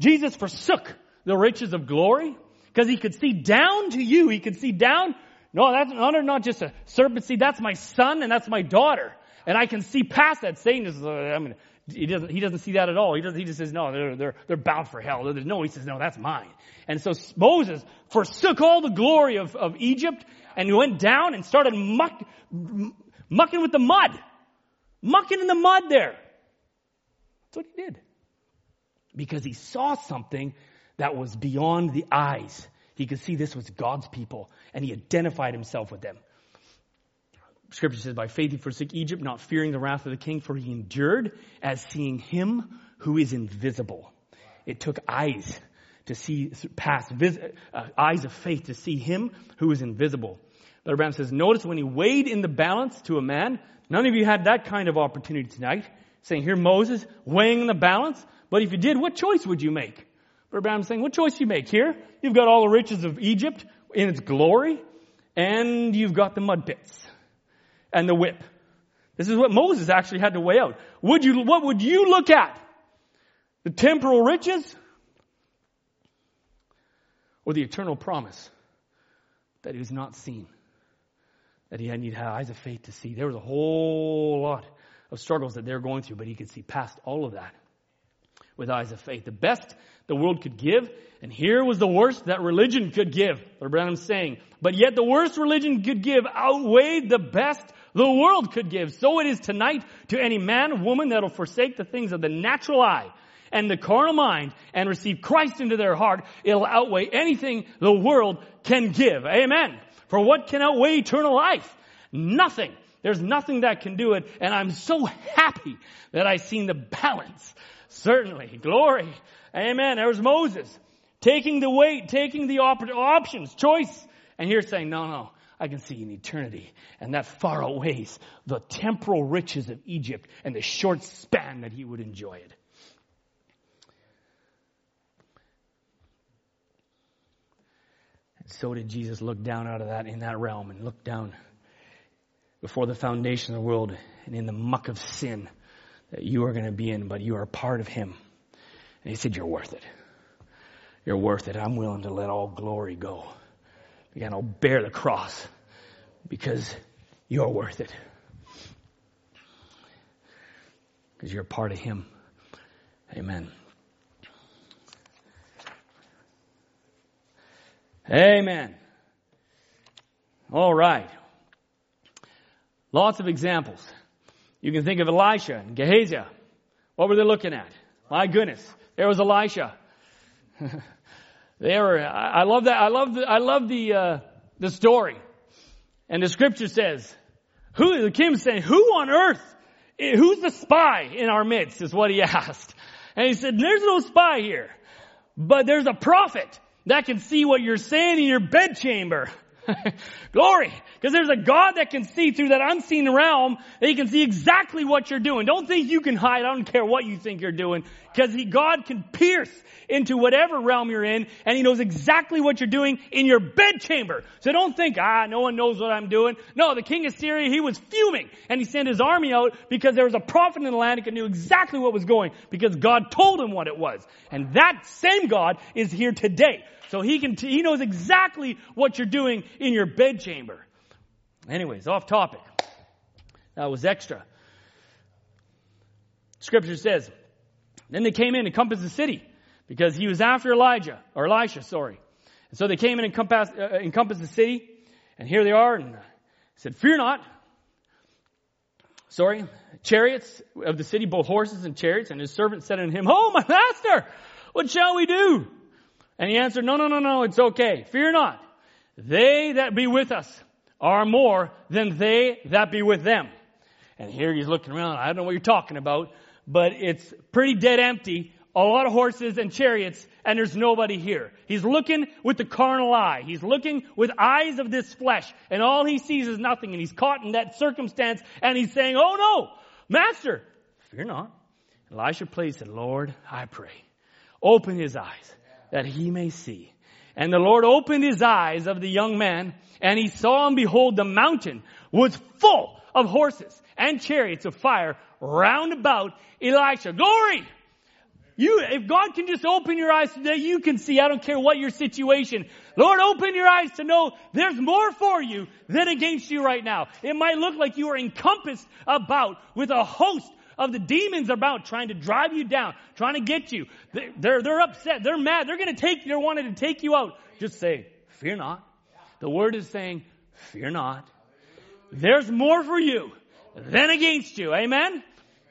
Jesus forsook the riches of glory because he could see down to you. He could see down. No, that's not, not just a serpent seed. That's my son and that's my daughter. And I can see past that. Satan is, uh, I mean, he doesn't, he doesn't see that at all. He doesn't, he just says, no, they're, they're, they're bound for hell. No, he says, no, that's mine. And so Moses forsook all the glory of, of Egypt and he went down and started muck, mucking with the mud. Mucking in the mud there. That's what he did. Because he saw something that was beyond the eyes. He could see this was God's people and he identified himself with them. Scripture says, by faith he forsook Egypt, not fearing the wrath of the king, for he endured as seeing him who is invisible. It took eyes to see past, vis, uh, eyes of faith to see him who is invisible. Brother Branham says, notice when he weighed in the balance to a man, none of you had that kind of opportunity tonight, saying, here Moses weighing in the balance, but if you did, what choice would you make? Brother Branham's saying, what choice do you make here? You've got all the riches of Egypt in its glory, and you've got the mud pits and the whip. This is what Moses actually had to weigh out. Would you, what would you look at? The temporal riches or the eternal promise that he was not seen? That he had need eyes of faith to see. There was a whole lot of struggles that they're going through, but he could see past all of that with eyes of faith. The best the world could give, and here was the worst that religion could give. Brother Branham's saying, but yet the worst religion could give outweighed the best the world could give. So it is tonight to any man woman that'll forsake the things of the natural eye and the carnal mind and receive Christ into their heart. It'll outweigh anything the world can give. Amen. For what can outweigh eternal life? Nothing. There's nothing that can do it. And I'm so happy that I seen the balance. Certainly. Glory. Amen. There's Moses taking the weight, taking the op- options, choice. And here saying, no, no, I can see in eternity. And that far outweighs the temporal riches of Egypt and the short span that he would enjoy it. And so did Jesus look down out of that, in that realm, and look down before the foundation of the world and in the muck of sin that you are going to be in, but you are part of Him. And He said, You're worth it. You're worth it. I'm willing to let all glory go. Again, I'll bear the cross because you're worth it. Because you're part of Him. Amen. Amen. All right. Lots of examples. You can think of Elisha and Gehazi. What were they looking at? My goodness. There was Elisha. they were, I love that. I love the, I love the, uh, the story. And the scripture says, who, the king saying, who on earth, who's the spy in our midst is what he asked. And he said, there's no spy here, but there's a prophet that can see what you're saying in your bedchamber. Glory. Because there's a God that can see through that unseen realm that he can see exactly what you're doing. Don't think you can hide. I don't care what you think you're doing. Because God can pierce into whatever realm you're in and he knows exactly what you're doing in your bedchamber. So don't think, ah, no one knows what I'm doing. No, the king of Syria, he was fuming and he sent his army out because there was a prophet in the land who knew exactly what was going because God told him what it was. And that same God is here today. So he can, he knows exactly what you're doing in your bedchamber. Anyways, off topic. That was extra. Scripture says, then they came in and compassed the city because he was after Elijah, or Elisha, sorry. And so they came in and compassed, uh, encompassed the city, and here they are, and said, fear not. Sorry, chariots of the city, both horses and chariots, and his servant said unto him, Oh, my master, what shall we do? And he answered, No, no, no, no, it's okay. Fear not. They that be with us are more than they that be with them. And here he's looking around. I don't know what you're talking about, but it's pretty dead empty. A lot of horses and chariots, and there's nobody here. He's looking with the carnal eye. He's looking with eyes of this flesh, and all he sees is nothing, and he's caught in that circumstance, and he's saying, Oh no, Master, fear not. Elisha prayed, said, Lord, I pray, open his eyes that he may see. And the Lord opened his eyes of the young man, and he saw and behold, the mountain was full of horses and chariots of fire round about Elisha. Glory! You, if God can just open your eyes that you can see, I don't care what your situation. Lord, open your eyes to know there's more for you than against you right now. It might look like you are encompassed about with a host of the demons about trying to drive you down, trying to get you. They're, they're upset. They're mad. They're going to take, they're wanting to take you out. Just say, fear not. The word is saying, fear not. There's more for you than against you. Amen?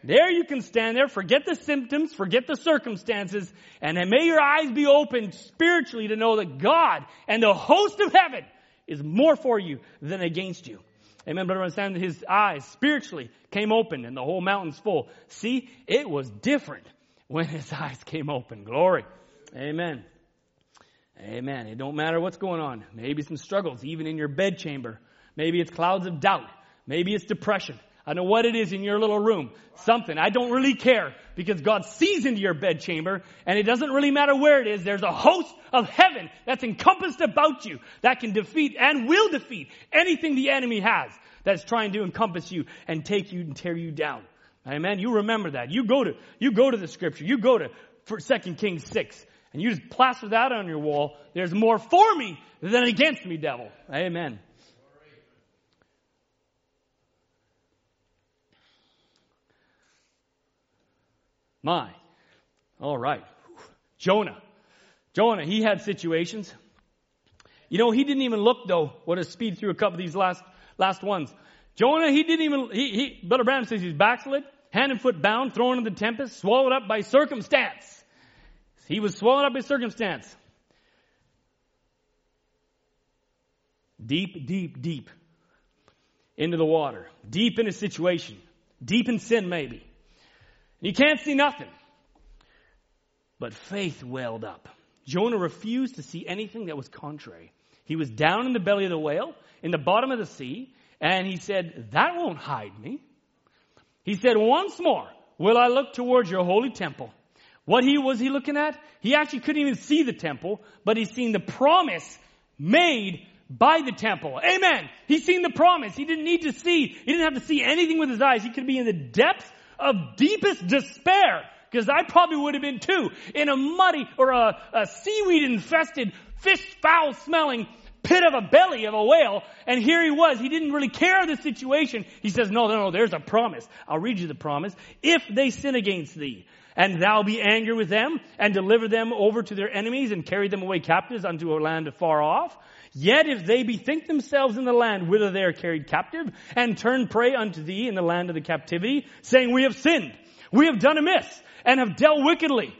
There you can stand there, forget the symptoms, forget the circumstances, and may your eyes be opened spiritually to know that God and the host of heaven is more for you than against you. Amen. Brother understand his eyes spiritually came open and the whole mountain's full. See, it was different when his eyes came open. Glory. Amen. Amen. It don't matter what's going on. Maybe some struggles, even in your bedchamber. Maybe it's clouds of doubt. Maybe it's depression. I know what it is in your little room. Something. I don't really care because God sees into your bedchamber and it doesn't really matter where it is. There's a host of heaven that's encompassed about you that can defeat and will defeat anything the enemy has that's trying to encompass you and take you and tear you down. Amen. You remember that. You go to, you go to the scripture. You go to 2 Kings 6 and you just plaster that on your wall. There's more for me than against me, devil. Amen. My. All right. Jonah. Jonah, he had situations. You know, he didn't even look though. What a speed through a couple of these last, last ones. Jonah, he didn't even, he, he, Brother Branham says he's backslid, hand and foot bound, thrown in the tempest, swallowed up by circumstance. He was swallowed up by circumstance. Deep, deep, deep into the water. Deep in a situation. Deep in sin maybe. You can't see nothing. But faith welled up. Jonah refused to see anything that was contrary. He was down in the belly of the whale, in the bottom of the sea, and he said, that won't hide me. He said, once more will I look towards your holy temple. What he was he looking at? He actually couldn't even see the temple, but he's seen the promise made by the temple. Amen. He's seen the promise. He didn't need to see. He didn't have to see anything with his eyes. He could be in the depths of deepest despair, because I probably would have been too, in a muddy or a, a seaweed infested, fish foul smelling pit of a belly of a whale, and here he was. He didn't really care the situation. He says, no, no, no, there's a promise. I'll read you the promise. If they sin against thee, and thou be angry with them, and deliver them over to their enemies, and carry them away captives unto a land afar off, Yet if they bethink themselves in the land whither they are carried captive, and turn prey unto thee in the land of the captivity, saying, We have sinned, we have done amiss, and have dealt wickedly.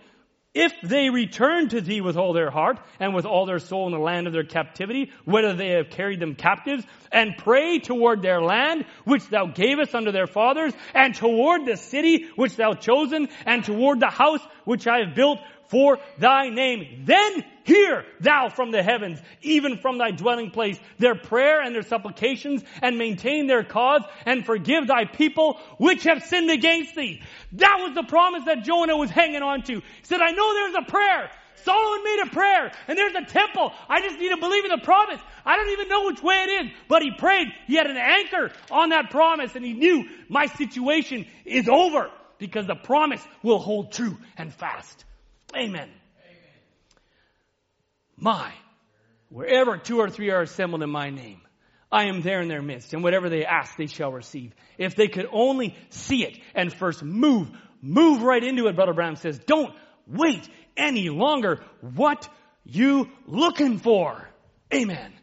If they return to thee with all their heart and with all their soul in the land of their captivity, whether they have carried them captives, and pray toward their land, which thou gavest unto their fathers, and toward the city which thou chosen, and toward the house which I have built for thy name. Then hear thou from the heavens, even from thy dwelling place, their prayer and their supplications, and maintain their cause, and forgive thy people which have sinned against thee. That was the promise that Jonah was hanging on to. He said, I know there's a prayer. Solomon made a prayer, and there's a temple. I just need to believe in the promise. I don't even know which way it is, but he prayed. He had an anchor on that promise, and he knew my situation is over because the promise will hold true and fast. Amen. My, wherever two or three are assembled in my name, I am there in their midst, and whatever they ask, they shall receive. If they could only see it and first move, move right into it, Brother Branham says. Don't wait any longer. What you looking for? Amen.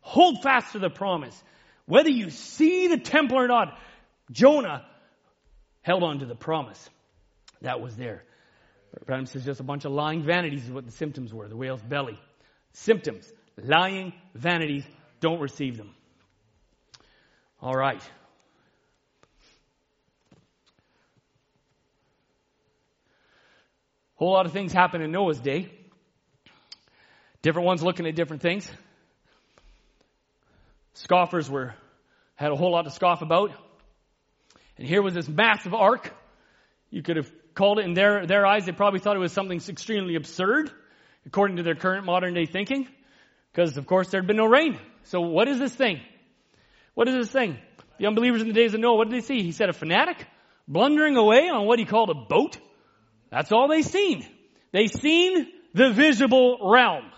Hold fast to the promise. Whether you see the temple or not, Jonah held on to the promise that was there. Branham says just a bunch of lying vanities is what the symptoms were, the whale's belly. Symptoms, lying vanities, don't receive them. All right. Whole lot of things happen in Noah's day. Different ones looking at different things. Scoffers were had a whole lot to scoff about. And here was this massive ark. You could have called it in their, their eyes, they probably thought it was something extremely absurd, according to their current modern day thinking, because of course there had been no rain. So what is this thing? What is this thing? The unbelievers in the days of Noah, what did they see? He said a fanatic blundering away on what he called a boat. That's all they seen. They seen the visible realm.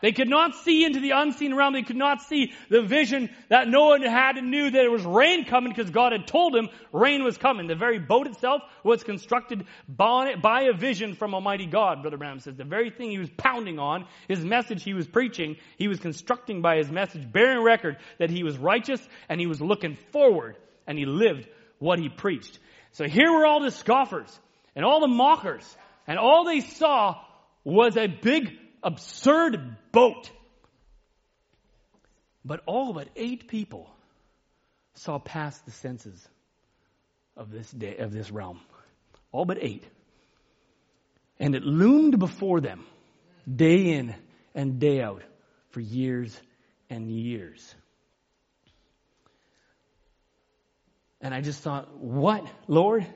They could not see into the unseen realm. They could not see the vision that Noah had and knew that it was rain coming because God had told him rain was coming. The very boat itself was constructed by, a vision from Almighty God, Brother Branham says. The very thing he was pounding on, his message he was preaching, he was constructing by his message, bearing record that he was righteous and he was looking forward and he lived what he preached. So here were all the scoffers and all the mockers and all they saw was a big absurd boat. But all but eight people saw past the senses of this day, of this realm. All but eight. And it loomed before them day in and day out for years and years. And I just thought, what, Lord?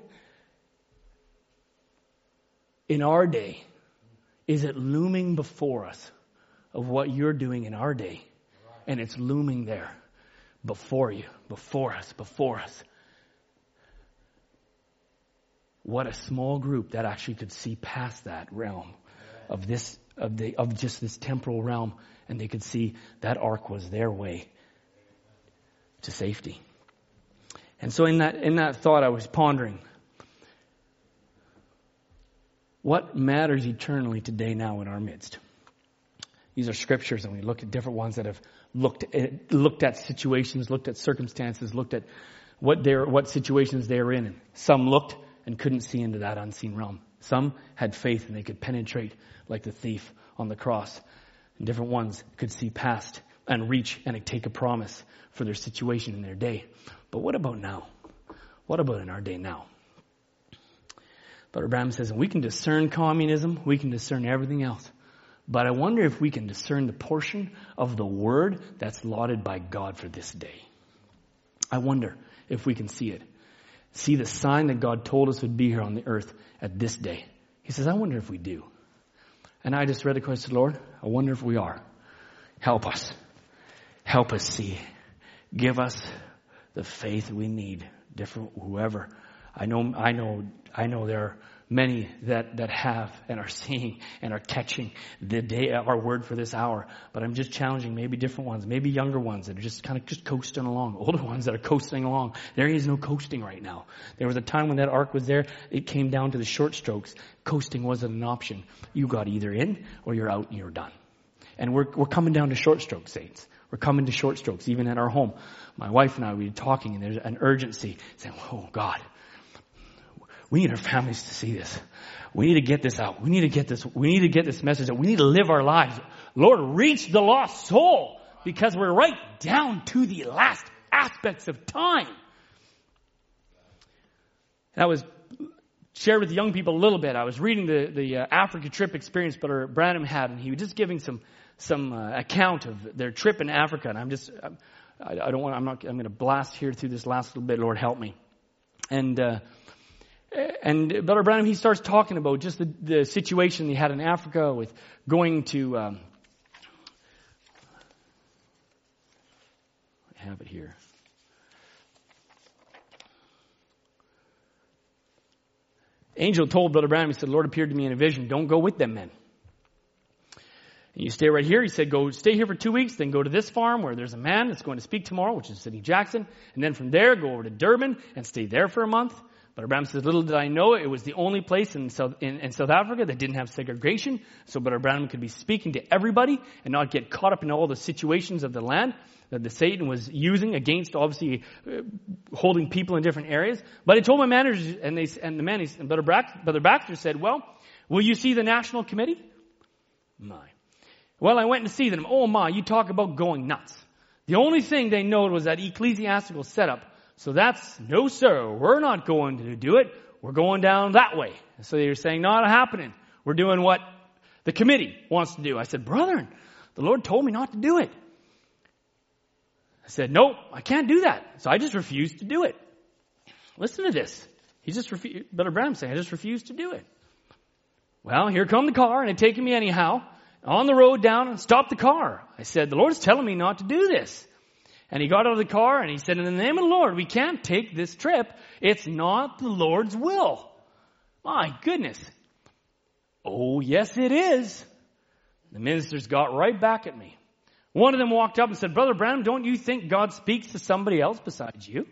In our day, is it looming before us of what you're doing in our day? And it's looming there before you, before us, before us. What a small group that actually could see past that realm of this, of the, of just this temporal realm and they could see that ark was their way to safety. And so in that, in that thought, I was pondering what matters eternally today now in our midst. These are scriptures and we look at different ones that have looked at, looked at situations, looked at circumstances, looked at what they're, what situations they're in. Some looked and couldn't see into that unseen realm. Some had faith and they could penetrate like the thief on the cross. And different ones could see past and reach and take a promise for their situation in their day. But what about now? What about in our day now? Brother Branham says, we can discern communism, we can discern everything else. But I wonder if we can discern the portion of the word that's lauded by God for this day. I wonder if we can see it. See the sign that God told us would be here on the earth at this day. He says, I wonder if we do. And I just read the question, Lord, I wonder if we are. Help us. Help us see. Give us the faith we need. Different, whoever. I know, I know, I know there are many that, that have and are seeing and are catching the day, our word for this hour. But I'm just challenging maybe different ones, maybe younger ones that are just kind of just coasting along, older ones that are coasting along. There is no coasting right now. There was a time when that ark was there, it came down to the short strokes. Coasting wasn't an option. You got either in or you're out and you're done. And we're, we're coming down to short strokes, saints. We're coming to short strokes, even at our home. My wife and I, we were talking and there's an urgency saying, oh God, we need our families to see this. We need to get this out. We need to get this, we need to get this message out. We need to live our lives. Lord, reach the lost soul because we're right down to the last aspects of time. That was shared with the young people a little bit. I was reading the, the uh, Africa trip experience Brother Branham had, and he was just giving some, some uh, account of their trip in Africa. And I'm just, I, I don't want, I'm not, I'm going to blast here through this last little bit. Lord, help me. And, uh, and Brother Branham, he starts talking about just the, the situation he had in Africa with going to, um, I have it here. Angel told Brother Branham, he said, Lord appeared to me in a vision. Don't go with them men. And you stay right here. He said, go stay here for two weeks, then go to this farm where there's a man that's going to speak tomorrow, which is Sidney Jackson. And then from there, go over to Durban and stay there for a month. Brother Branham says, little did I know it was the only place in South, in, in South Africa that didn't have segregation. So Brother Branham could be speaking to everybody and not get caught up in all the situations of the land that the Satan was using against obviously uh, holding people in different areas. But I told my managers and they, and the man, and Brother, Brack, Brother Baxter said, well, will you see the national committee? My. Well, I went to see them. Oh my, you talk about going nuts. The only thing they know was that ecclesiastical setup so that's, no sir, we're not going to do it. We're going down that way. So they're saying, not happening. We're doing what the committee wants to do. I said, brethren, the Lord told me not to do it. I said, nope, I can't do that. So I just refused to do it. Listen to this. He just refused, Brother Branham saying, I just refused to do it. Well, here come the car and it taking me anyhow on the road down and stopped the car. I said, the Lord is telling me not to do this. And he got out of the car and he said, in the name of the Lord, we can't take this trip. It's not the Lord's will. My goodness. Oh, yes, it is. The ministers got right back at me. One of them walked up and said, Brother Branham, don't you think God speaks to somebody else besides you?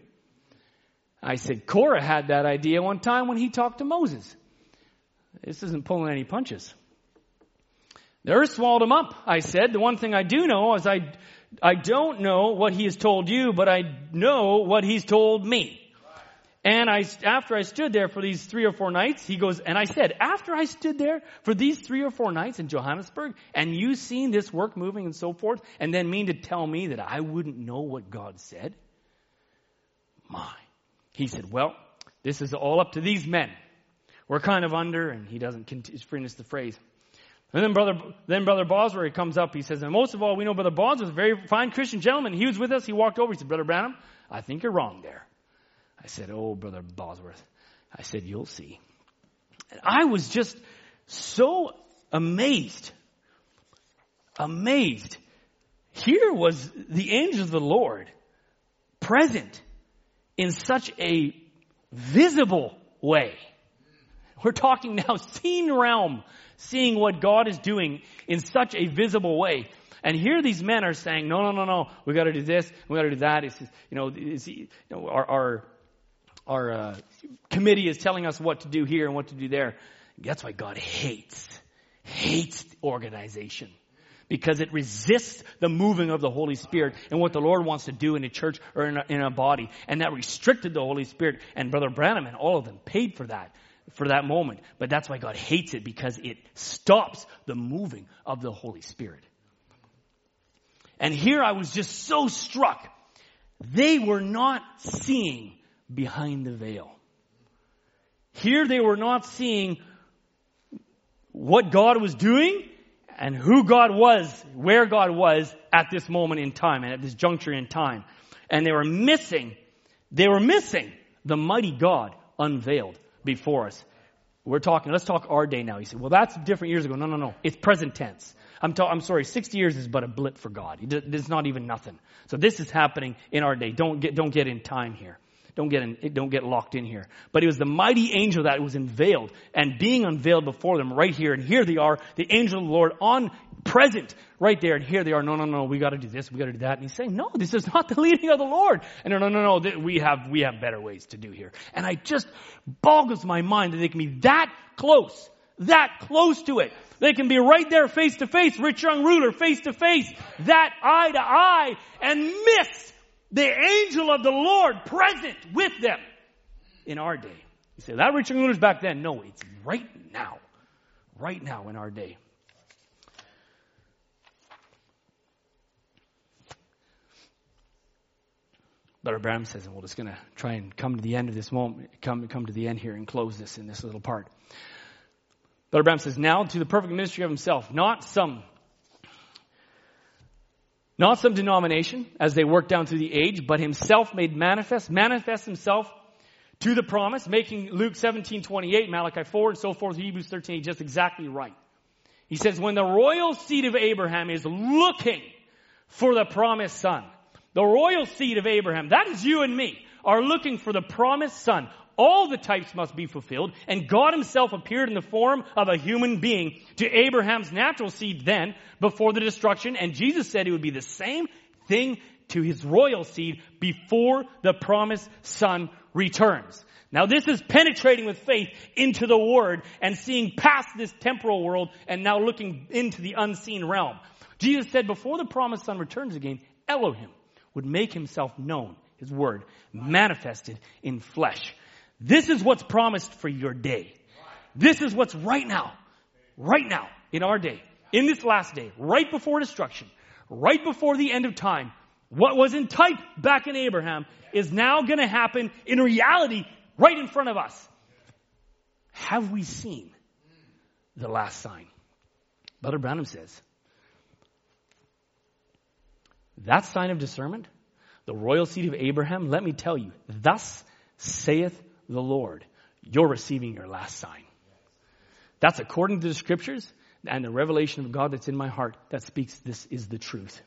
I said, Korah had that idea one time when he talked to Moses. This isn't pulling any punches. The earth swallowed him up, I said. The one thing I do know is I I don't know what he has told you, but I know what he's told me. And I, after I stood there for these three or four nights, he goes, and I said, after I stood there for these three or four nights in Johannesburg, and you seen this work moving and so forth, and then mean to tell me that I wouldn't know what God said? My. He said, well, this is all up to these men. We're kind of under, and he doesn't finish the phrase. And then brother, then brother Bosworth comes up. He says, and most of all, we know brother Bosworth was a very fine Christian gentleman. He was with us. He walked over. He said, brother Branham, I think you're wrong there. I said, Oh, Brother Bosworth. I said, You'll see. And I was just so amazed. Amazed. Here was the angel of the Lord present in such a visible way. We're talking now seen realm, seeing what God is doing in such a visible way. And here these men are saying, no, no, no, no, we gotta do this, we gotta do that. It's, you know, it's, you know our, our, our uh, committee is telling us what to do here and what to do there. That's why God hates, hates organization. Because it resists the moving of the Holy Spirit and what the Lord wants to do in a church or in a, in a body. And that restricted the Holy Spirit. And Brother Branham and all of them paid for that for that moment. But that's why God hates it because it stops the moving of the Holy Spirit. And here I was just so struck. They were not seeing behind the veil. Here they were not seeing what God was doing and who God was, where God was at this moment in time and at this juncture in time. And they were missing, they were missing the mighty God unveiled before us. We're talking, let's talk our day now. You say, well, that's different years ago. No, no, no. It's present tense. I'm, ta- I'm sorry, 60 years is but a blip for God. It's not even nothing. So this is happening in our day. Don't get, don't get in time here. Don't get in, don't get locked in here. But it was the mighty angel that was unveiled and being unveiled before them right here. And here they are, the angel of the Lord on present right there. And here they are, no, no, no, we got to do this, we got to do that. And he's saying, no, this is not the leading of the Lord. And no, no, no, no, we have, we have better ways to do here. And I just boggles my mind that they can be that close, that close to it. They can be right there face to face, rich young ruler face to face, that eye to eye, and miss the angel of the Lord present with them in our day. You say, that young ruler's back then. No, it's right now. Right now in our day. Brother Branham says, and we're just going to try and come to the end of this moment, come, come to the end here and close this in this little part. Brother Branham says, now to the perfect ministry of himself, not some, not some denomination as they work down through the age, but himself made manifest, manifest himself to the promise, making Luke 17, 28, Malachi 4, and so forth, Hebrews 13, just exactly right. He says, when the royal seed of Abraham is looking for the promised son, the royal seed of Abraham, that is you and me, are looking for the promised son. All the types must be fulfilled, and God himself appeared in the form of a human being to Abraham's natural seed then, before the destruction, and Jesus said it would be the same thing to his royal seed before the promised son returns. Now this is penetrating with faith into the word and seeing past this temporal world and now looking into the unseen realm. Jesus said before the promised son returns again, Elohim would make himself known, his word, manifested in flesh. This is what's promised for your day. This is what's right now, right now, in our day, in this last day, right before destruction, right before the end of time. What was in type back in Abraham is now going to happen in reality right in front of us. Have we seen the last sign? Brother Branham says, that sign of discernment, the royal seed of Abraham, let me tell you, thus saith the Lord, you're receiving your last sign. That's according to the scriptures and the revelation of God that's in my heart that speaks this is the truth.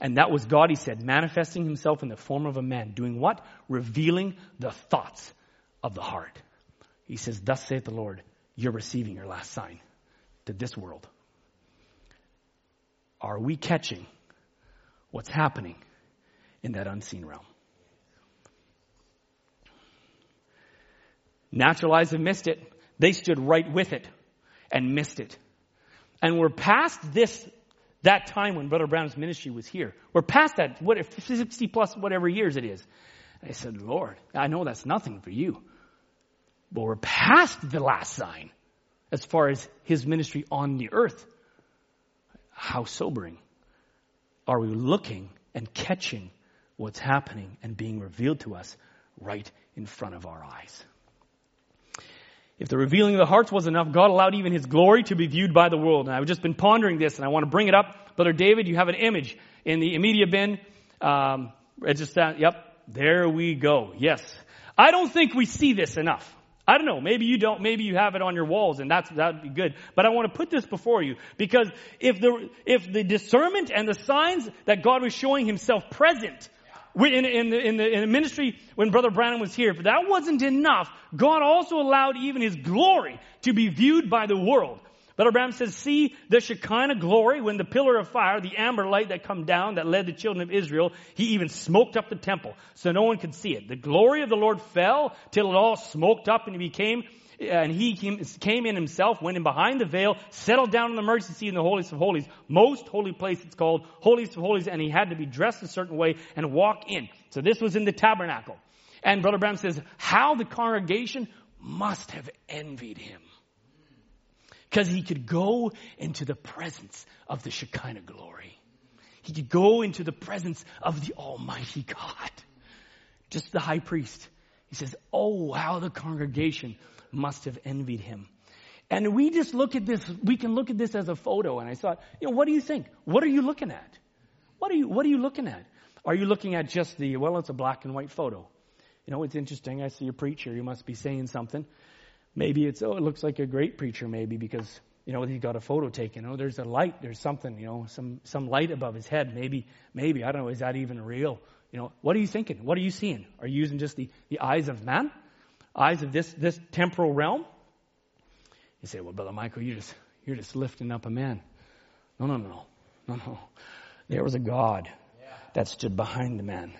And that was God, he said, manifesting himself in the form of a man, doing what? Revealing the thoughts of the heart. He says, Thus saith the Lord, you're receiving your last sign to this world. Are we catching what's happening in that unseen realm? Natural eyes have missed it. They stood right with it and missed it. And we're past this, that time when Brother Branham's ministry was here. We're past that, what, 60 plus whatever years it is. I said, Lord, I know that's nothing for you. But we're past the last sign as far as his ministry on the earth. How sobering. Are we looking and catching what's happening and being revealed to us right in front of our eyes? If the revealing of the hearts was enough, God allowed even His glory to be viewed by the world. And I've just been pondering this, and I want to bring it up. Brother David, you have an image in the media bin. Um, it's just that, yep, There we go. Yes. I don't think we see this enough. I don't know. Maybe you don't. Maybe you have it on your walls, and that's that'd be good. But I want to put this before you because if the if the discernment and the signs that God was showing Himself present in, in, the, in, the, in the ministry when Brother Branham was here, if that wasn't enough, God also allowed even His glory to be viewed by the world. Brother Branham says, see the Shekinah glory when the pillar of fire, the amber light that come down that led the children of Israel, he even smoked up the temple so no one could see it. The glory of the Lord fell till it all smoked up and became Uh, and he came, came in himself, went in behind the veil, settled down in the mercy seat in the holiest of holies, most holy place it's called, holiest of holies, and he had to be dressed a certain way and walk in. So this was in the tabernacle. And Brother Branham says, how the congregation must have envied him. Because he could go into the presence of the Shekinah glory. He could go into the presence of the Almighty God. Just the high priest. He says, Oh, how the congregation must have envied him. And we just look at this, we can look at this as a photo. And I thought, you know, what do you think? What are you looking at? What are you, what are you looking at? Are you looking at just the, well, it's a black and white photo. You know, it's interesting. I see a preacher. You must be saying something. Maybe it's, oh, it looks like a great preacher, maybe, because, you know, he's got a photo taken. Oh, there's a light. There's something, you know, some, some light above his head. Maybe, maybe, I don't know, is that even real? You know, what are you thinking? What are you seeing? Are you using just the, the eyes of man? Eyes of this, this temporal realm? You say, well, Brother Michael, you're just, you're just lifting up a man. No, no, no, no, no. No. There was a God that stood behind the man.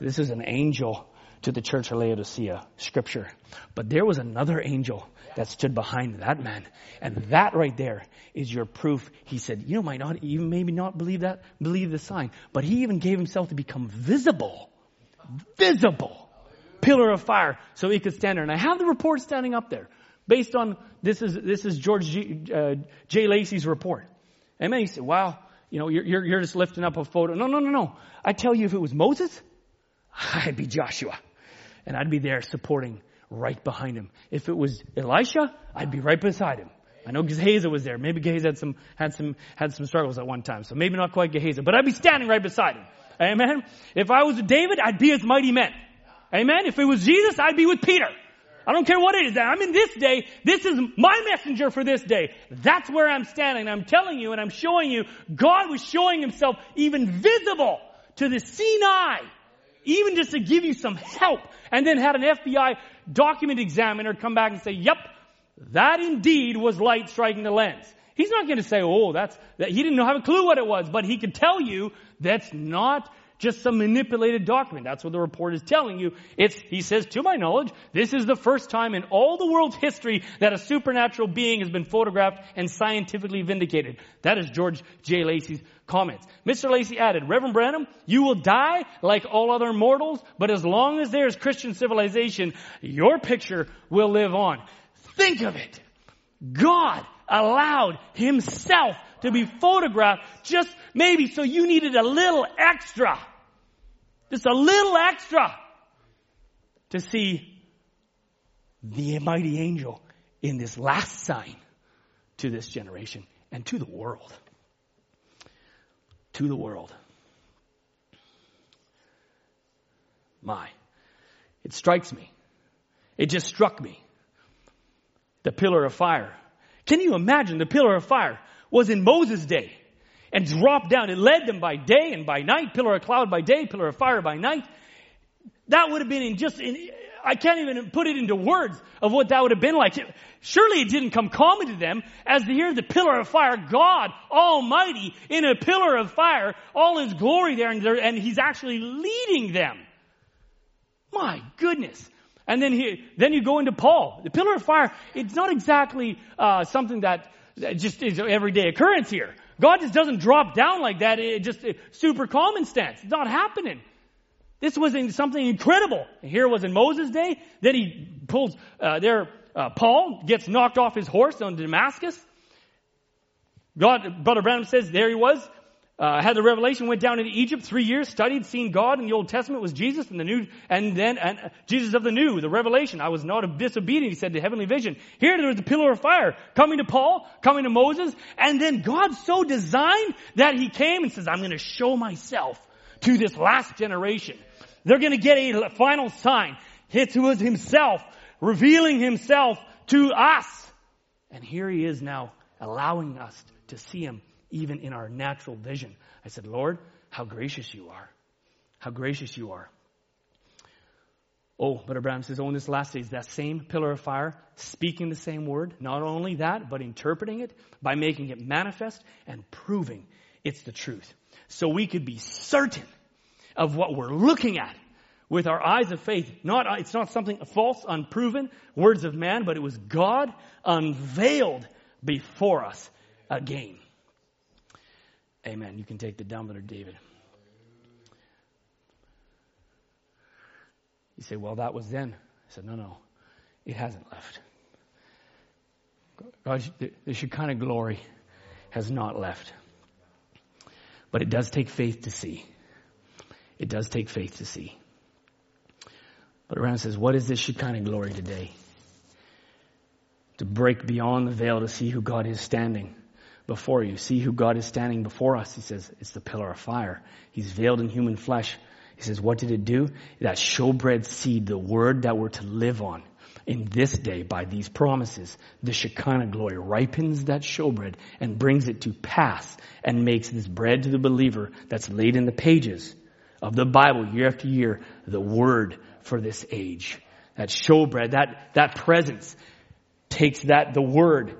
This is an angel to the church of Laodicea, scripture. But there was another angel that stood behind that man. And that right there is your proof. He said, you might not even maybe not believe that, believe the sign, but he even gave himself to become visible. Visible. Pillar of fire so he could stand there. And I have the report standing up there based on this is, this is George G, uh, J. Lacy's report. Amen. He said, wow, you know, you're, you're, you're just lifting up a photo. No, no, no, no. I tell you, if it was Moses, I'd be Joshua and I'd be there supporting right behind him. If it was Elisha, I'd be right beside him. I know Gehazi was there. Maybe Gehazi had some, had some, had some struggles at one time. So maybe not quite Gehazi, but I'd be standing right beside him. Amen. If I was David, I'd be with mighty men. Amen. If it was Jesus, I'd be with Peter. I don't care what it is. I'm in this day. This is my messenger for this day. That's where I'm standing. I'm telling you and I'm showing you God was showing himself even visible to the seen eye even just to give you some help, and then had an FBI document examiner come back and say, yep, that indeed was light striking the lens. He's not going to say, oh, that's, that, he didn't have a clue what it was, but he could tell you that's not just some manipulated document. That's what the report is telling you. It's, he says, to my knowledge, this is the first time in all the world's history that a supernatural being has been photographed and scientifically vindicated. That is George J. Lacy's comments. Mr. Lacy added, Reverend Branham, you will die like all other mortals, but as long as there is Christian civilization, your picture will live on. Think of it. God allowed himself to be photographed just maybe so you needed a little extra. Just a little extra to see the mighty angel in this last sign to this generation and to the world. To the world. My. It strikes me. It just struck me. The pillar of fire. Can you imagine the pillar of fire was in Moses' day and dropped down. It led them by day and by night, pillar of cloud by day, pillar of fire by night. That would have been in just in, I can't even put it into words of what that would have been like. Surely it didn't come common to them as to hear the pillar of fire, God Almighty in a pillar of fire, all His glory there, and, and He's actually leading them. My goodness. And then he, then you go into Paul. The pillar of fire, it's not exactly uh, something that just is an everyday occurrence here. God just doesn't drop down like that. It just it, super common sense. It's not happening. This was in something incredible. Here it was in Moses' day. Then he pulls uh, there. Uh, Paul gets knocked off his horse on Damascus. God, Brother Branham says there he was uh, had the revelation, went down into Egypt three years, studied, seen God in the Old Testament was Jesus and the New, and then and uh, Jesus of the New, the revelation. I was not disobedient, he said, the heavenly vision. Here there was the pillar of fire coming to Paul, coming to Moses, and then God so designed that he came and says, I'm going to show myself to this last generation. They're going to get a final sign. It was himself revealing himself to us. And here he is now allowing us to see him even in our natural vision. I said, Lord, how gracious you are. How gracious you are. Oh, but Abraham says, oh, in this last days, that same pillar of fire, speaking the same word, not only that, but interpreting it by making it manifest and proving it's the truth. So we could be certain of what we're looking at with our eyes of faith. Not, it's not something false, unproven, words of man, but it was God unveiled before us again. Amen. You can take the dumbler, David. You say, well, that was then. I said, no, no, it hasn't left. God, the Shekinah glory has not left. But it does take faith to see. It does take faith to see. Brother Branham says, what is this Shekinah glory today? To break beyond the veil to see who God is standing before you. See who God is standing before us. He says, it's the pillar of fire. He's veiled in human flesh. He says, what did it do? That showbread seed, the word that we're to live on in this day by these promises, the Shekinah glory ripens that showbread and brings it to pass and makes this bread to the believer that's laid in the pages of the Bible year after year, the word for this age. That showbread, that, that presence takes that, the word,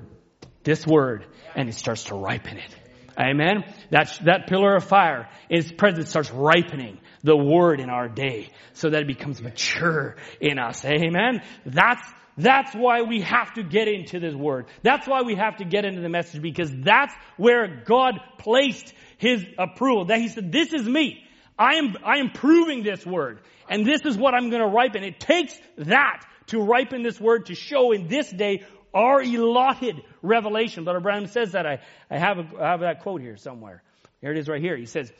this word, and it starts to ripen it. Amen. That, that pillar of fire, its presence starts ripening the word in our day so that it becomes mature in us. Amen. That's, that's why we have to get into this word. That's why we have to get into the message because that's where God placed his approval. That he said, this is me. I am, I am proving this word and this is what I'm going to ripen. It takes that to ripen this word to show in this day our allotted revelation. Brother Branham says that I, I have, a, I have that quote here somewhere. Here it is right here. He says,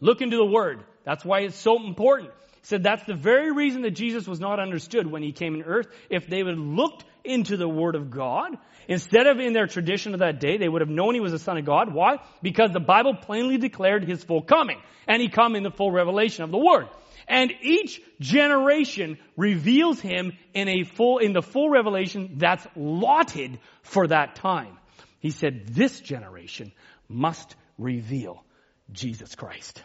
look into the word. That's why it's so important. He said that's the very reason that Jesus was not understood when he came in earth. If they would have looked into the word of God, instead of in their tradition of that day, they would have known he was the son of God. Why? Because the Bible plainly declared his full coming. And he come in the full revelation of the word. And each generation reveals him in a full, in the full revelation that's lotted for that time. He said this generation must reveal Jesus Christ.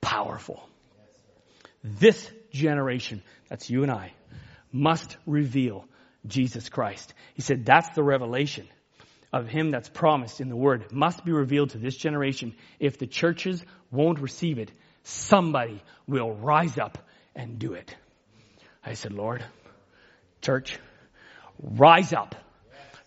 Powerful. This generation, that's you and I, must reveal Jesus Christ. He said that's the revelation of him that's promised in the word must be revealed to this generation. If the churches won't receive it, somebody will rise up and do it. I said, Lord, church, rise up.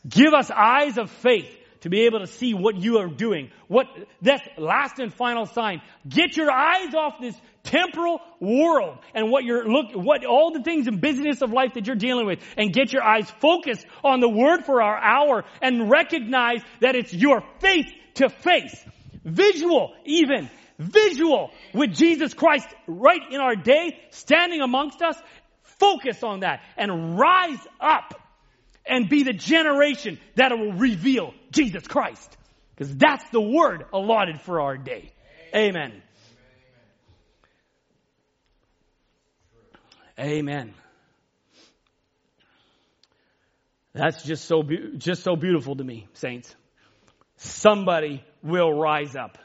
Give us eyes of faith to be able to see what you are doing. What, that last and final sign. Get your eyes off this temporal world and what you're look, what all the things and business of life that you're dealing with and get your eyes focused on the word for our hour and recognize that it's your face to face. Visual even visual with Jesus Christ right in our day, standing amongst us, focus on that and rise up and be the generation that will reveal Jesus Christ. Because that's the word allotted for our day. Amen. Amen. That's just so be- just so beautiful to me, saints. Somebody will rise up.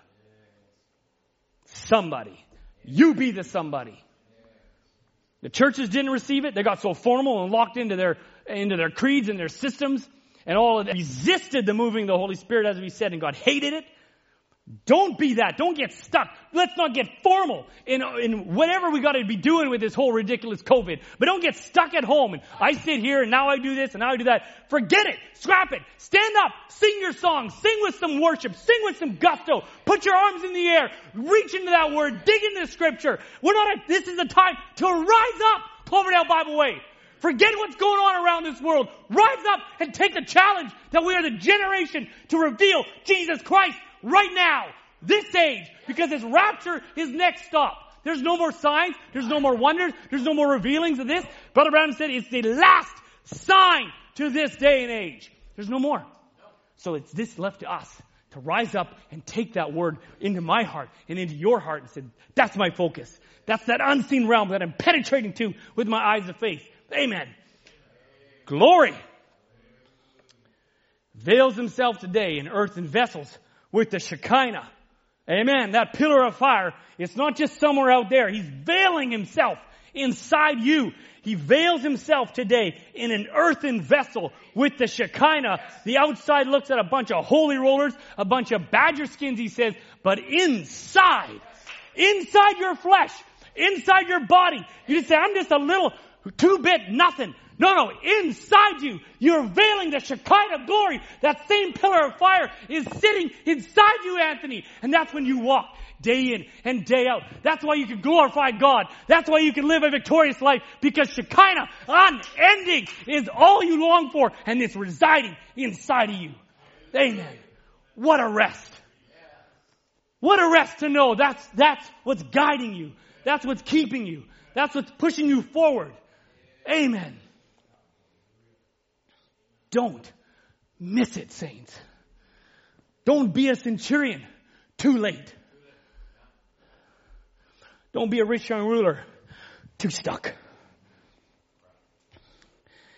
Somebody. You be the somebody. The churches didn't receive it. They got so formal and locked into their, into their creeds and their systems and all of that. Resisted the moving of the Holy Spirit as we said and God hated it. Don't be that. Don't get stuck. Let's not get formal in, in whatever we got to be doing with this whole ridiculous COVID. But don't get stuck at home and I sit here and now I do this and now I do that. Forget it. Scrap it. Stand up. Sing your song. Sing with some worship. Sing with some gusto. Put your arms in the air. Reach into that word. Dig into the scripture. We're not, a, this is the time to rise up. Cloverdale Bible Way. Forget what's going on around this world. Rise up and take the challenge that we are the generation to reveal Jesus Christ right now, this age, because his rapture is next stop. There's no more signs. There's no more wonders. There's no more revealings of this. Brother Branham said it's the last sign to this day and age. There's no more. So it's this left to us to rise up and take that word into my heart and into your heart and say, that's my focus. That's that unseen realm that I'm penetrating to with my eyes of faith. Amen. Glory. Veils himself today in earthen vessels with the Shekinah. Amen. That pillar of fire, it's not just somewhere out there. He's veiling himself inside you. He veils himself today in an earthen vessel with the Shekinah. The outside looks at a bunch of holy rollers, a bunch of badger skins, he says, but inside, inside your flesh, inside your body, you just say, I'm just a little, two bit nothing. No, no, inside you, you're veiling the Shekinah glory. That same pillar of fire is sitting inside you, Anthony. And that's when you walk day in and day out. That's why you can glorify God. That's why you can live a victorious life because Shekinah, unending, is all you long for and it's residing inside of you. Amen. What a rest. What a rest to know that's, that's what's guiding you. That's what's keeping you. That's what's pushing you forward. Amen. Don't miss it, saints. Don't be a centurion too late. Don't be a rich young ruler too stuck.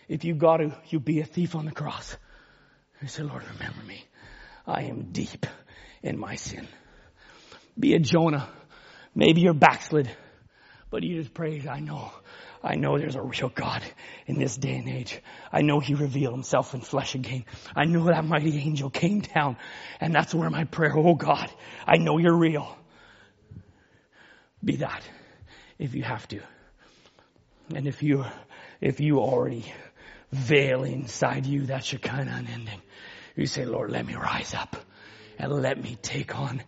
If you got to, you be a thief on the cross. You say, Lord, remember me. I am deep in my sin. Be a Jonah. Maybe you're backslid, but you just praise, I know I know there's a real God in this day and age. I know He revealed Himself in flesh again. I know that mighty angel came down and that's where my prayer, oh God, I know you're real. Be that if you have to. And if you, if you already veil inside you that Shekinah unending, you say, Lord, let me rise up and let me take on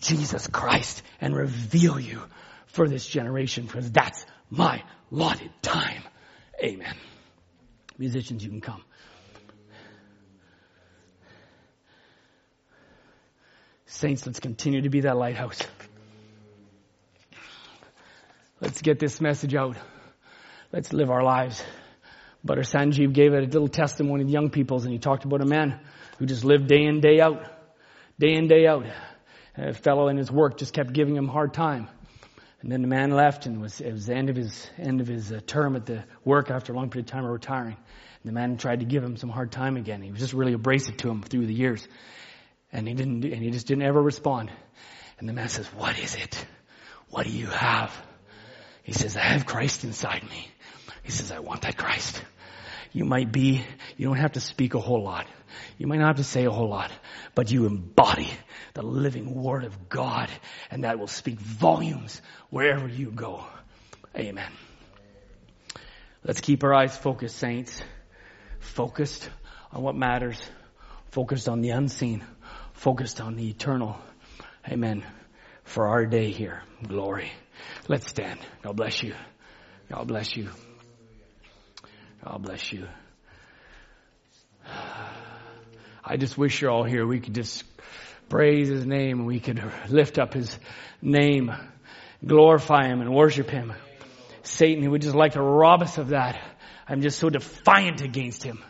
Jesus Christ and reveal you for this generation because that's my allotted time. Amen. Musicians, you can come. Saints, let's continue to be that lighthouse. Let's get this message out. Let's live our lives. Brother Sanjeev gave a little testimony to young people's and he talked about a man who just lived day in, day out. Day in, day out. A fellow in his work just kept giving him hard time. And then the man left, and it was, it was the end of his end of his uh, term at the work after a long period of time of retiring. And the man tried to give him some hard time again. He was just really abrasive to him through the years, and he didn't, and he just didn't ever respond. And the man says, "What is it? What do you have?" He says, "I have Christ inside me." He says, "I want that Christ." You might be, you don't have to speak a whole lot. You might not have to say a whole lot, but you embody the living Word of God, and that will speak volumes wherever you go. Amen. Let's keep our eyes focused, saints. Focused on what matters. Focused on the unseen. Focused on the eternal. Amen. For our day here. Glory. Let's stand. God bless you. God bless you. God bless you. I just wish you're all here. We could just praise His name and we could lift up His name, glorify Him and worship Him. Satan, he would just like to rob us of that. I'm just so defiant against Him.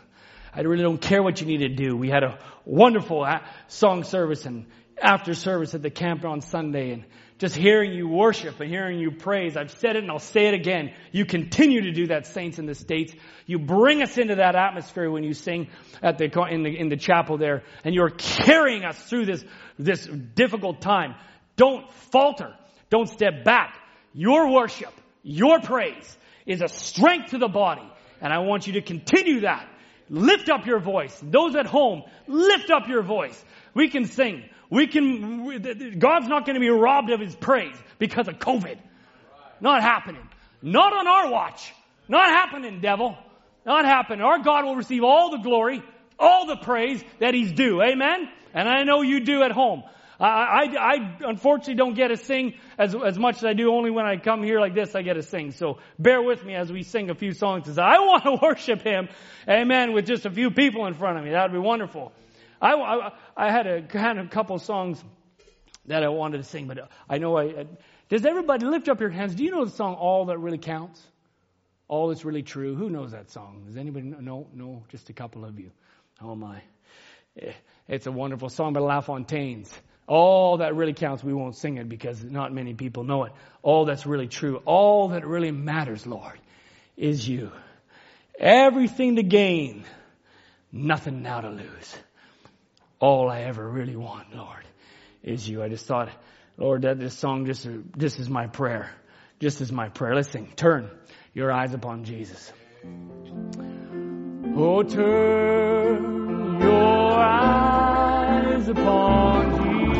I really don't care what you need to do. We had a wonderful uh, song service and after service at the camp on Sunday and just hearing you worship and hearing you praise. I've said it and I'll say it again. You continue to do that, saints in the States. You bring us into that atmosphere when you sing at the, in the, in the chapel there and you're carrying us through this, this difficult time. Don't falter. Don't step back. Your worship, your praise is a strength to the body. And I want you to continue that. Lift up your voice. Those at home, lift up your voice. We can sing. We can, God's not going to be robbed of his praise because of COVID. Not happening. Not on our watch. Not happening, devil. Not happening. Our God will receive all the glory, all the praise that he's due. Amen? And I know you do at home. I, I, I unfortunately don't get to sing as, as much as I do only when I come here like this, I get to sing. So bear with me as we sing a few songs. I want to worship him, amen, with just a few people in front of me. That would be wonderful. I, I, I had a kind of couple songs that I wanted to sing, but I know I, I. Does everybody lift up your hands? Do you know the song All That Really Counts? All That's Really True? Who knows that song? Does anybody know? No, no just a couple of you. Oh my. Eh, it's a wonderful song by La Fontaine's. All that really counts, we won't sing it because not many people know it. All that's really true, all that really matters, Lord, is you. Everything to gain, nothing now to lose all I ever really want, Lord, is you. I just thought, Lord, that this song just, this is my prayer. Just is my prayer. Let's sing. Turn your eyes upon Jesus. Oh, turn your eyes upon Jesus.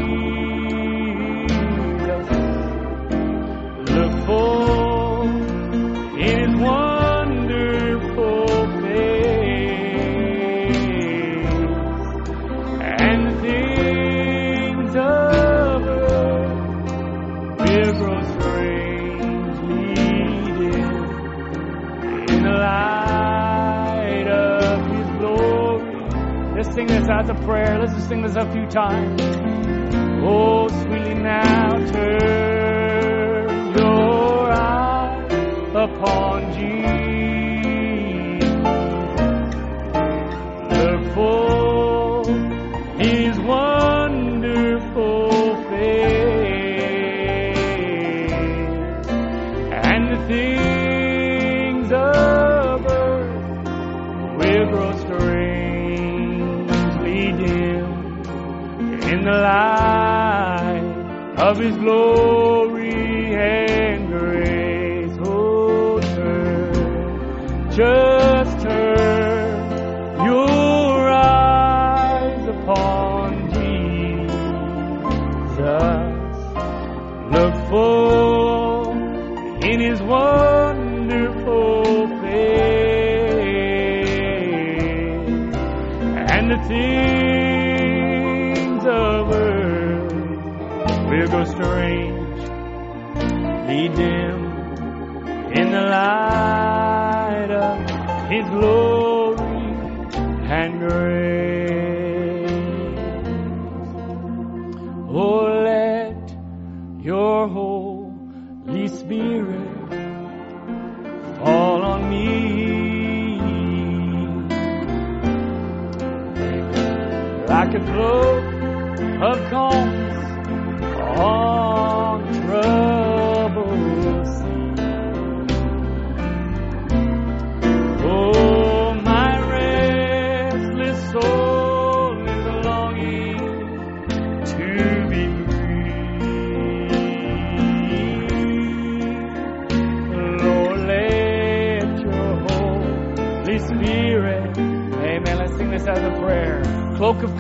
Look for in His one. sing this as a prayer. Let's just sing this a few times. Oh, sweetly now turn.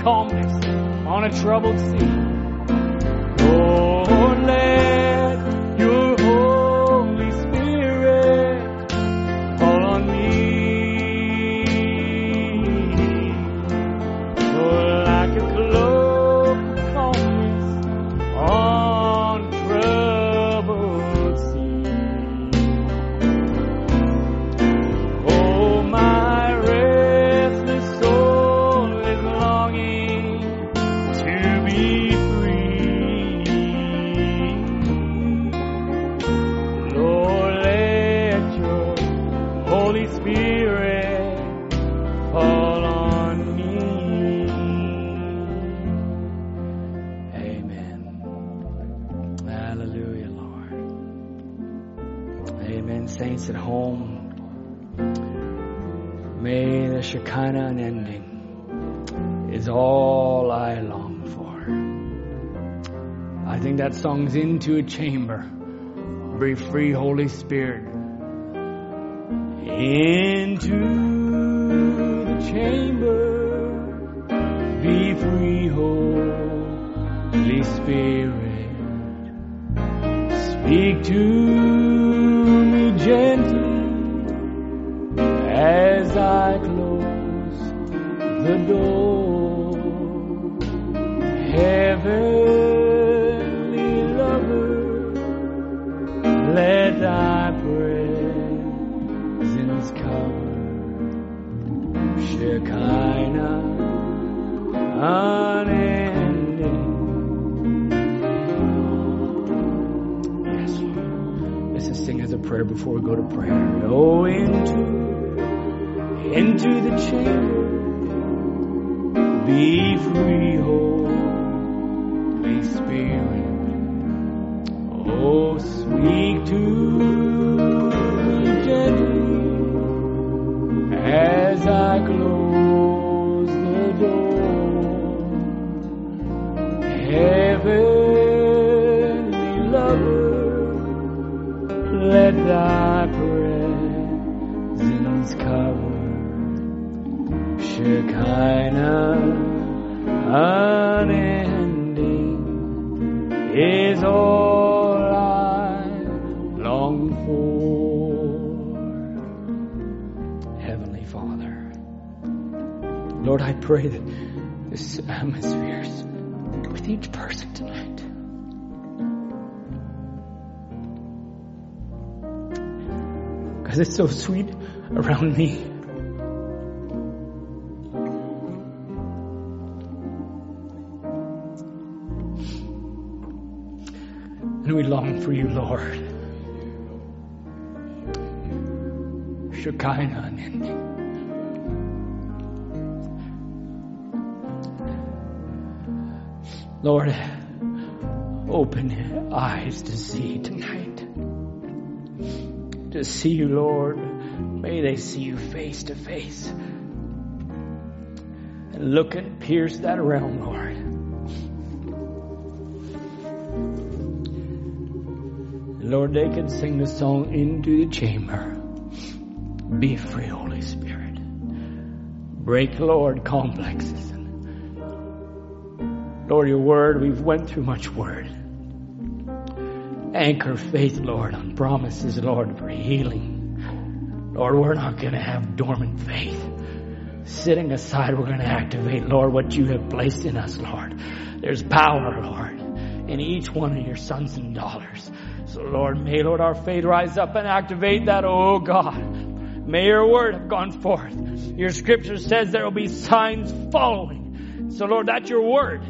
calmness on a troubled sea. into a chamber. Be free, Holy Spirit. Into the chamber. Be free, Holy Spirit. Speak to me gently as I close the door. prayer before we go to prayer. Oh, into, into the chamber, be free, Holy Spirit. Oh, sweet. Pray that this atmosphere is with each person tonight. Because it's so sweet around me. And we long for you, Lord. Shekinah unending. Lord, open eyes to see tonight. To see you, Lord. May they see you face to face. And look and pierce that realm, Lord. Lord, they can sing the song into the chamber. Be free, Holy Spirit. Break, Lord, complexes. Lord, your word, we've went through much word. Anchor faith, Lord, on promises, Lord, for healing. Lord, we're not going to have dormant faith. Sitting aside, we're going to activate, Lord, what you have placed in us, Lord. There's power, Lord, in each one of your sons and daughters. So, Lord, may, Lord, our faith rise up and activate that, oh God. May your word have gone forth. Your scripture says there will be signs following. So, Lord, that's your word.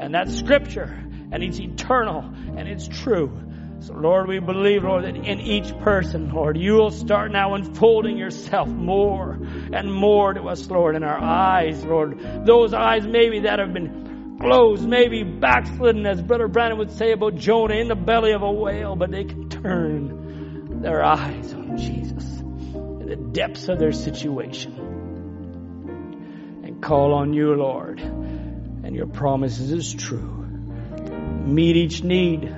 And that's scripture. And it's eternal. And it's true. So, Lord, we believe, Lord, that in each person, Lord, you will start now unfolding yourself more and more to us, Lord, in our eyes, Lord. Those eyes maybe that have been closed, maybe backslidden, as Brother Branham would say about Jonah, in the belly of a whale, but they can turn their eyes on Jesus in the depths of their situation and call on you, Lord. And your promises is true. Meet each need.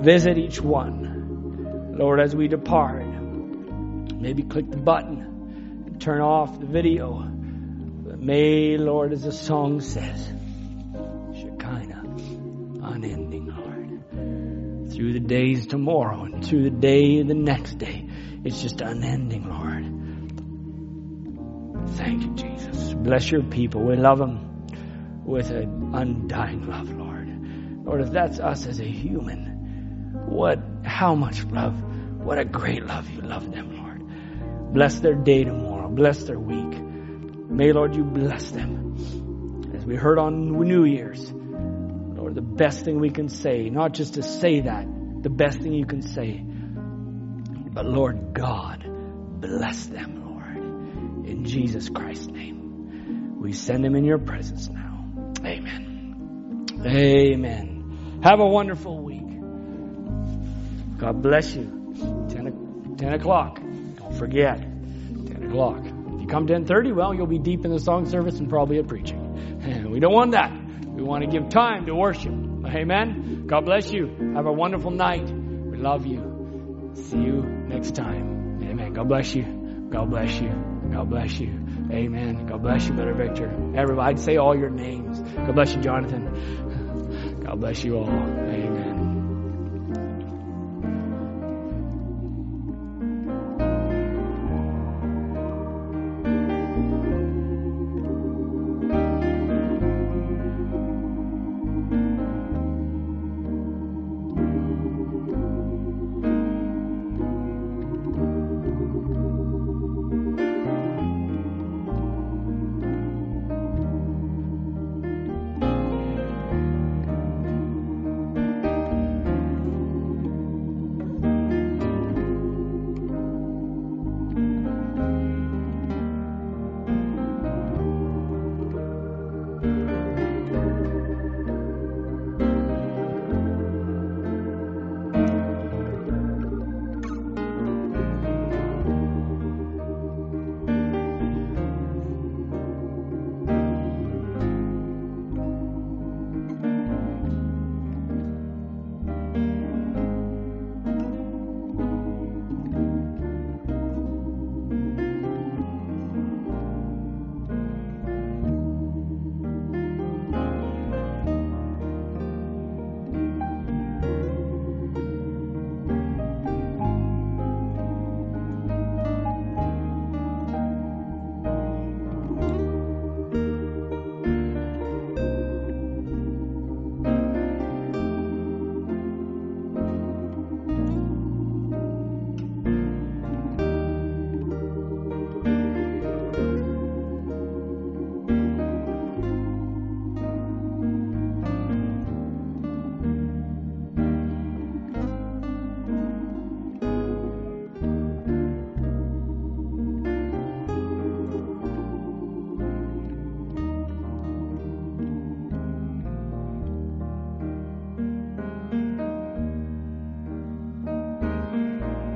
Visit each one. Lord, as we depart, maybe click the button and turn off the video. But may, Lord, as the song says, Shekinah, unending, Lord. Through the days tomorrow and through the day the next day, it's just unending, Lord. Thank you, Jesus. Bless your people. We love them with an undying love, Lord. Lord, if that's us as a human, what, how much love, what a great love you love them, Lord. Bless their day tomorrow. Bless their week. May, Lord, you bless them. As we heard on New Year's, Lord, the best thing we can say, not just to say that, the best thing you can say, but Lord God, bless them, Lord. In Jesus Christ's name, we send them in your presence now. Amen. Amen. Have a wonderful week. God bless you. 10, 10 o'clock. Don't forget. 10 o'clock. If you come 10.30, well, you'll be deep in the song service and probably at preaching. And we don't want that. We want to give time to worship. Amen. God bless you. Have a wonderful night. We love you. See you next time. Amen. God bless you. God bless you. God bless you. Amen. God bless you, Brother Victor. Everybody, say all your names. God bless you, Jonathan. God bless you all. Amen.